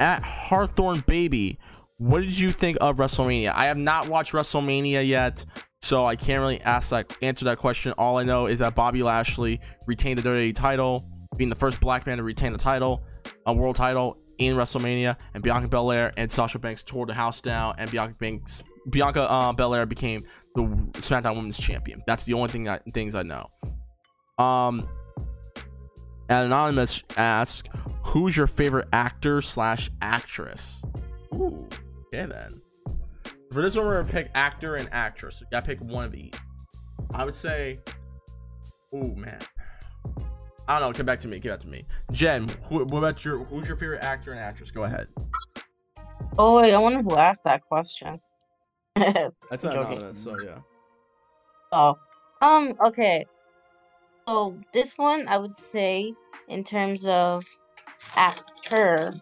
at Hawthorne Baby. What did you think of WrestleMania? I have not watched WrestleMania yet, so I can't really ask that answer that question. All I know is that Bobby Lashley retained the WWE title, being the first black man to retain the title, a world title in WrestleMania, and Bianca Belair and Sasha Banks tore the house down, and Bianca Banks, Bianca uh, Belair became the SmackDown Women's Champion. That's the only thing that things I know. Um, anonymous asks, "Who's your favorite actor slash actress?" Ooh, okay then. For this one, we're gonna pick actor and actress. So you gotta pick one of each. I would say, oh man, I don't know. Come back to me. Give that to me. Gen, who, what about your? Who's your favorite actor and actress? Go ahead. Oh wait, I wonder who asked that question. That's not anonymous, so yeah. Oh, um, okay. So this one, I would say, in terms of actor,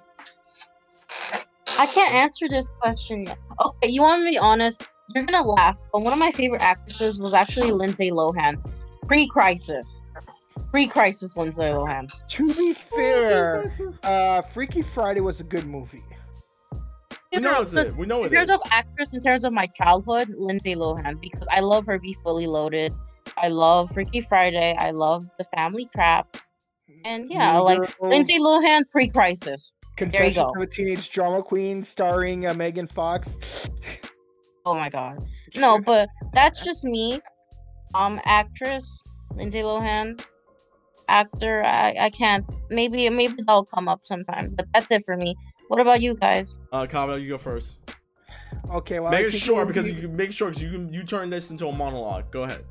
I can't answer this question yet. Okay, you want to be honest? You're gonna laugh, but one of my favorite actresses was actually Lindsay Lohan, pre-crisis, pre-crisis Lindsay Lohan. To be fair, uh, Freaky Friday was a good movie. We know it's it. We know it. in it terms is. of actress, in terms of my childhood, Lindsay Lohan, because I love her be fully loaded. I love Freaky Friday. I love The Family Trap. And yeah, Mean like Girls, Lindsay Lohan pre-crisis. Confessions of a Teenage Drama Queen, starring uh, Megan Fox. Oh my god. No, but that's just me. Um, actress Lindsay Lohan. Actor, I, I can't. Maybe maybe that'll come up sometime. But that's it for me. What about you guys? Uh, Kamala, you go first. Okay, well, I make it short because be- you can make it short because you can you turn this into a monologue. Go ahead.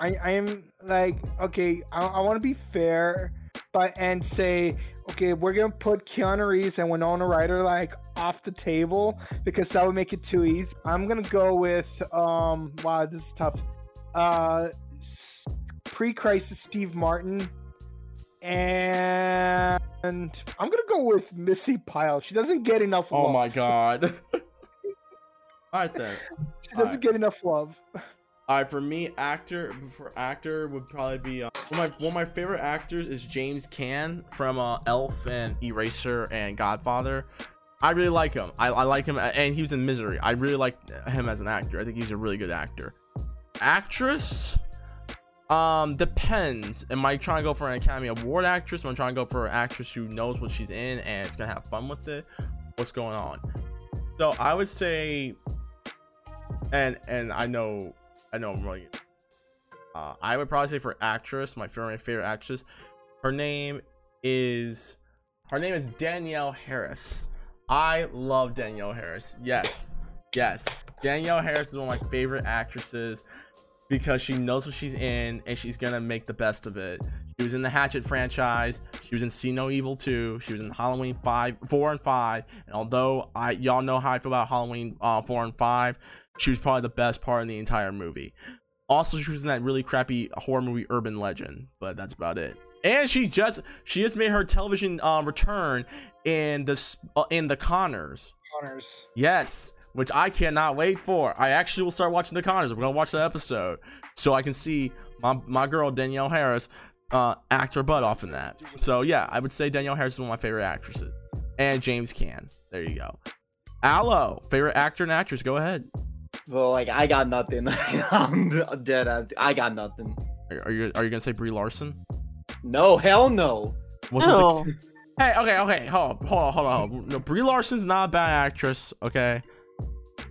I, I am like okay. I, I want to be fair, but and say okay, we're gonna put Keanu Reeves and Winona Ryder like off the table because that would make it too easy. I'm gonna go with um. Wow, this is tough. Uh, pre-crisis Steve Martin, and I'm gonna go with Missi Pyle. She doesn't get enough. Oh my god. All right then. She doesn't Alright. get enough love. All right, for me, actor for actor would probably be uh, one, of my, one of my favorite actors is James Caan from uh, Elf and Eraser and Godfather. I really like him. I, I like him, and he was in Misery. I really like him as an actor. I think he's a really good actor. Actress, um, depends. Am I trying to go for an Academy Award actress? Am I trying to go for an actress who knows what she's in and is gonna have fun with it? What's going on? So I would say, and and I know I know I'm. Uh, I would probably say for actress, my favorite, my favorite actress, her name is, her name is Danielle Harris. I love Danielle Harris. Yes, yes, Danielle Harris is one of my favorite actresses because she knows what she's in and she's gonna make the best of it. She was in the Hatchet franchise. She was in See No Evil 2. She was in Halloween 5, 4 and 5. And although I y'all know how I feel about Halloween uh, 4 and 5, she was probably the best part in the entire movie. Also, she was in that really crappy horror movie Urban Legend, but that's about it. And she just she just made her television uh, return in the uh, in the Conners. Honors. Yes, which I cannot wait for. I actually will start watching the Conners. We're gonna watch that episode so I can see my my girl Danielle Harris uh, act her butt off in that. So yeah, I would say Danielle Harris is one of my favorite actresses, and James Caan. There you go. Aloe, favorite actor and actress. Go ahead. Well, like I got nothing. I'm dead. I, I got nothing. Are, are you are you gonna say Brie Larson? No, hell no. What's with the- No. Hey, okay, okay, hold on, hold on, hold on. Hold on. No, Brie Larson's not a bad actress, okay?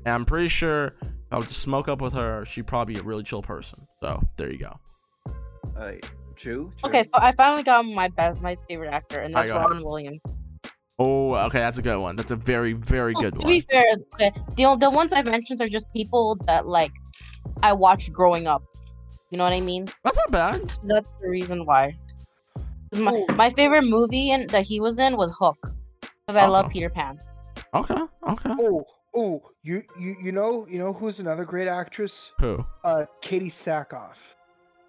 And I'm pretty sure if I would to smoke up with her, she'd probably be a really chill person. So there you go. Uh, true, true. Okay, so I finally got my best, my favorite actor, and that's Alright, go Robin Williams. Oh, okay, that's a good one. That's a very, very Oh, good to one. To be fair, okay, the the ones I mentioned are just people that like I watched growing up. You know what I mean? That's not bad. That's the reason why. My, my favorite movie in, that he was in was Hook, because I love. Peter Pan. Okay, okay. Oh, Oh, you you you know you know who's another great actress? Who? Uh, Katee Sackhoff.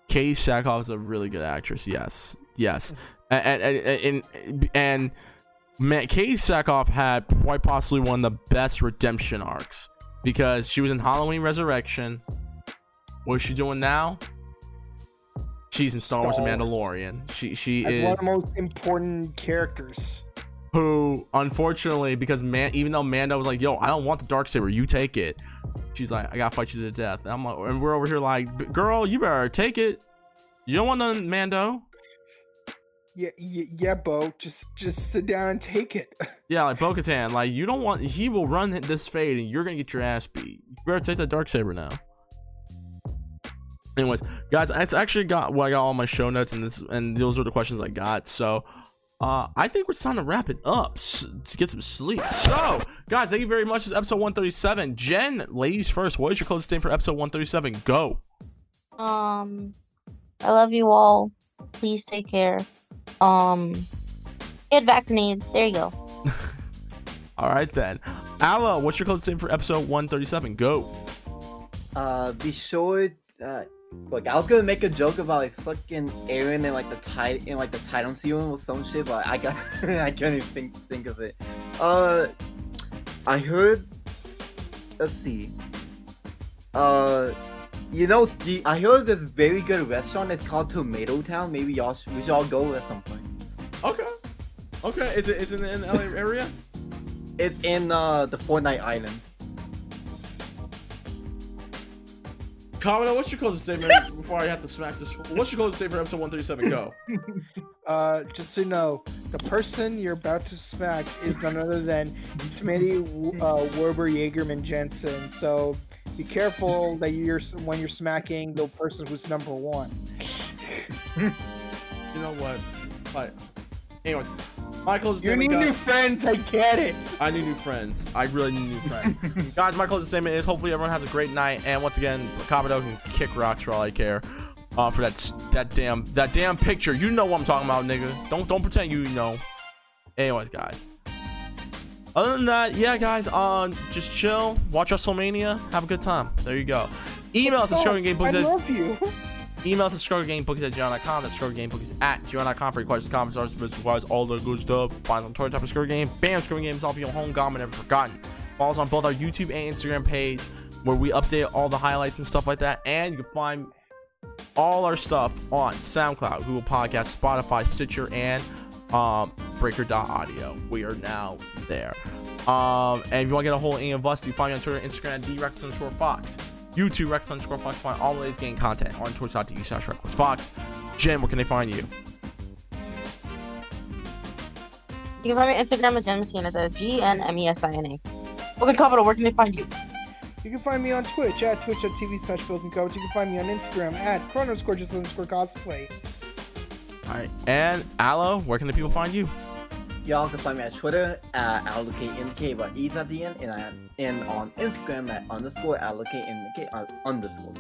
Katee Sackhoff is a really good actress. Yes, yes, and and and, and man, Katee Sackhoff had quite possibly one of the best redemption arcs because she was in Halloween Resurrection. What is she doing now? She's in Star Wars: The. Mandalorian. She she As one of the most important characters. who, unfortunately, because man, even though Mando was like, "Yo, I don't want the dark saber, you take it," she's like, "I gotta fight you to the death." And I'm like, and we're over here like, "Girl, you better take it. You don't want none, Mando." Yeah, yeah, yeah, Bo. Just just sit down and take it. Yeah, like Bo Katan, like you don't want he will run this fade and you're gonna get your ass beat. You better take the dark saber now. Anyways, guys, I actually got what I got all my show notes and this and those are the questions I got. So uh I think it's time to wrap it up to get some sleep. So, guys, thank you very much. This is episode 137. Gen, ladies first, what is your closest name for episode 137? Go. Um, I love you all. Please take care. Um, get vaccinated. There you go. All right then. Ala, what's your closest name for episode 137? Go. Uh, be sure. Uh, look, I was gonna make a joke about like fucking Eren and like the tide in like the Titan serum or some shit, but I got I can't even think think of it. Uh, I heard. Let's see. Uh, you know, the, I heard this very good restaurant. It's called Tomato Town. Maybe y'all sh- we should all go at some point. Okay. Okay. Is it is it in the LA area? It's in uh the Fortnite Island. Kamino, what's your closest statement before I have to smack this? What's your closest statement for episode 137? Go. Uh, just so you know, the person you're about to smack is none other than Smitty uh, Werbenjägermanjensen. So be careful that you're when you're smacking the person who's number one. You know what? But anyway, Michael's. You need new friends. I get it. I need new friends. I really need new friends. guys, my closest statement is hopefully everyone has a great night. And once again, Kamino can kick rocks for all I care. Uh, for that that damn that damn picture. You know what I'm talking about, nigga. Don't don't pretend you know. Anyways, guys. Other than that, yeah, guys, uh, just chill, watch WrestleMania, have a good time. There you go. Email us at I strugglinggamebooks at love you. Email us at strugglinggamebooks at gmail.com. That's strugglinggamebooks at gmail.com for your questions, comments, business, wise, all the good stuff. Find us on Twitter, type of Struggle Game. Bam, Struggle Game is off your home, gone, but never forgotten. Follow us on both our YouTube and Instagram page where we update all the highlights and stuff like that. And you can find all our stuff on SoundCloud, Google Podcasts, Spotify, Stitcher, and um, Breaker.audio. We are now there. Um, and if you want to get a hold of any of us, you find me on Twitter Instagram at DRex underscore Fox. YouTube, Rex underscore Fox. Find all of these game content on twitch.tv slash Reckless Fox. Gen, where can they find you? You can find me on Instagram at Gen Messina. That's G N M E S I N A. Okay, Capital, where can they find you? You can find me on Twitch at twitch.tv slash broken coach. You can find me on Instagram at chrono score just underscore cosplay. All right. And Aloe, where can the people find you? Y'all can find me at Twitter at indicate but e's at the end and, at, and on Instagram at underscore uh, underscore.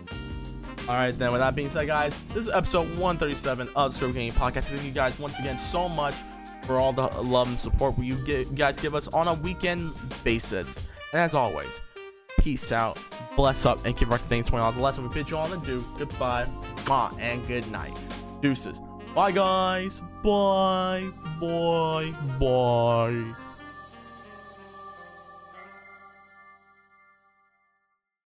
All right, then. With that being said, guys, this is episode 137 of the Stroke Game Podcast. Thank you guys once again so much for all the love and support you, get, you guys give us on a weekend basis. And as always, peace out, bless up, and give our things $20 a lesson. We bid you all do. Goodbye, ma, and good night. Deuces. Bye, guys. Bye. Bye. Bye.